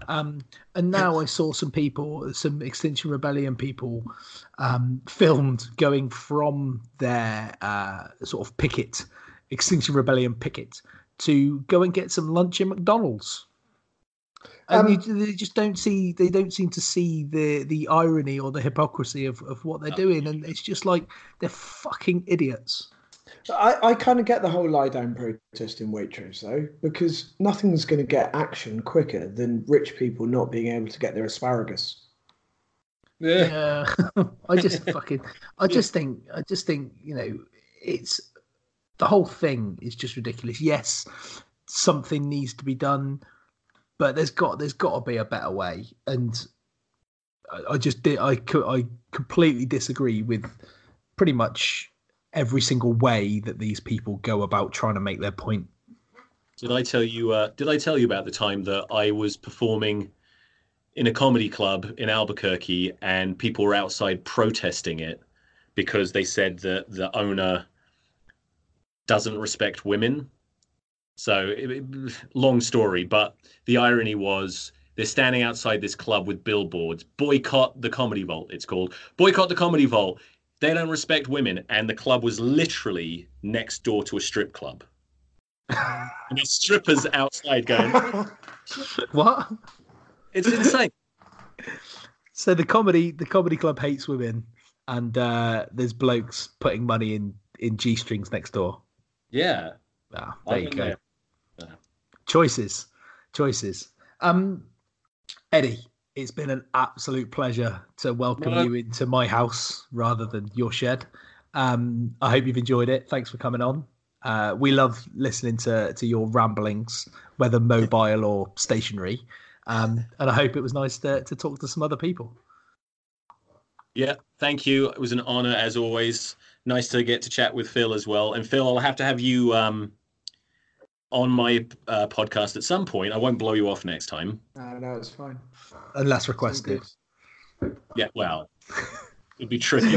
Um, and now I saw some people, some Extinction Rebellion people, um, filmed going from their uh, sort of picket, Extinction Rebellion picket, to go and get some lunch in McDonald's. And Um, you, they just don't see, they don't seem to see the the irony or the hypocrisy of, of what they're doing, and it's just like they're fucking idiots. I, I kind of get the whole lie down protest in Waitrose though, because nothing's going to get action quicker than rich people not being able to get their asparagus. Yeah, I just fucking, I just think, I just think, you know, it's the whole thing is just ridiculous. Yes, something needs to be done, but there's got there's got to be a better way. And I, I just did, I I completely disagree with pretty much every single way that these people go about trying to make their point. Did I tell you? Uh, did I tell you about the time that I was performing in a comedy club in Albuquerque and people were outside protesting it because they said that the owner doesn't respect women? So, it, it, long story, but the irony was they're standing outside this club with billboards boycott the comedy vault it's called. Boycott the comedy vault. They don't respect women and the club was literally next door to a strip club. And there's strippers outside going what? It's insane. So the comedy the comedy club hates women and uh there's blokes putting money in in g-strings next door yeah ah, there you go yeah. choices choices um Eddie, it's been an absolute pleasure to welcome you into my house rather than your shed. Um, I hope you've enjoyed it. Thanks for coming on. Uh, we love listening to to your ramblings, whether mobile or stationary. Um, and I hope it was nice to, to talk to some other people. Yeah, thank you. It was an honor as always. Nice to get to chat with Phil as well. And Phil, I'll have to have you um, on my uh, podcast at some point. I won't blow you off next time. No, no, it's fine. Unless requested. Yeah, well, it'd be tricky.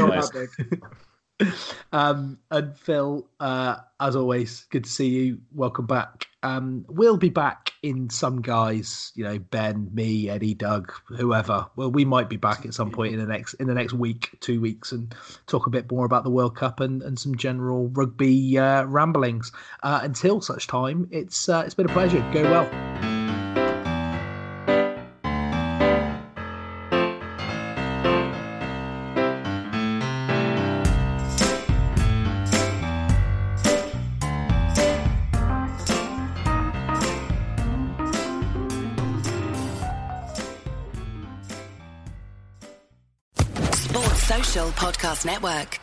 um, and Phil, uh, as always, good to see you. Welcome back. Um, we'll be back in some guys, you know, Ben, me, Eddie, Doug, whoever. Well, we might be back at some point in the next in the next week, two weeks, and talk a bit more about the World Cup and, and some general rugby uh, ramblings. Uh, until such time, it's uh, it's been a pleasure. Go well. Network.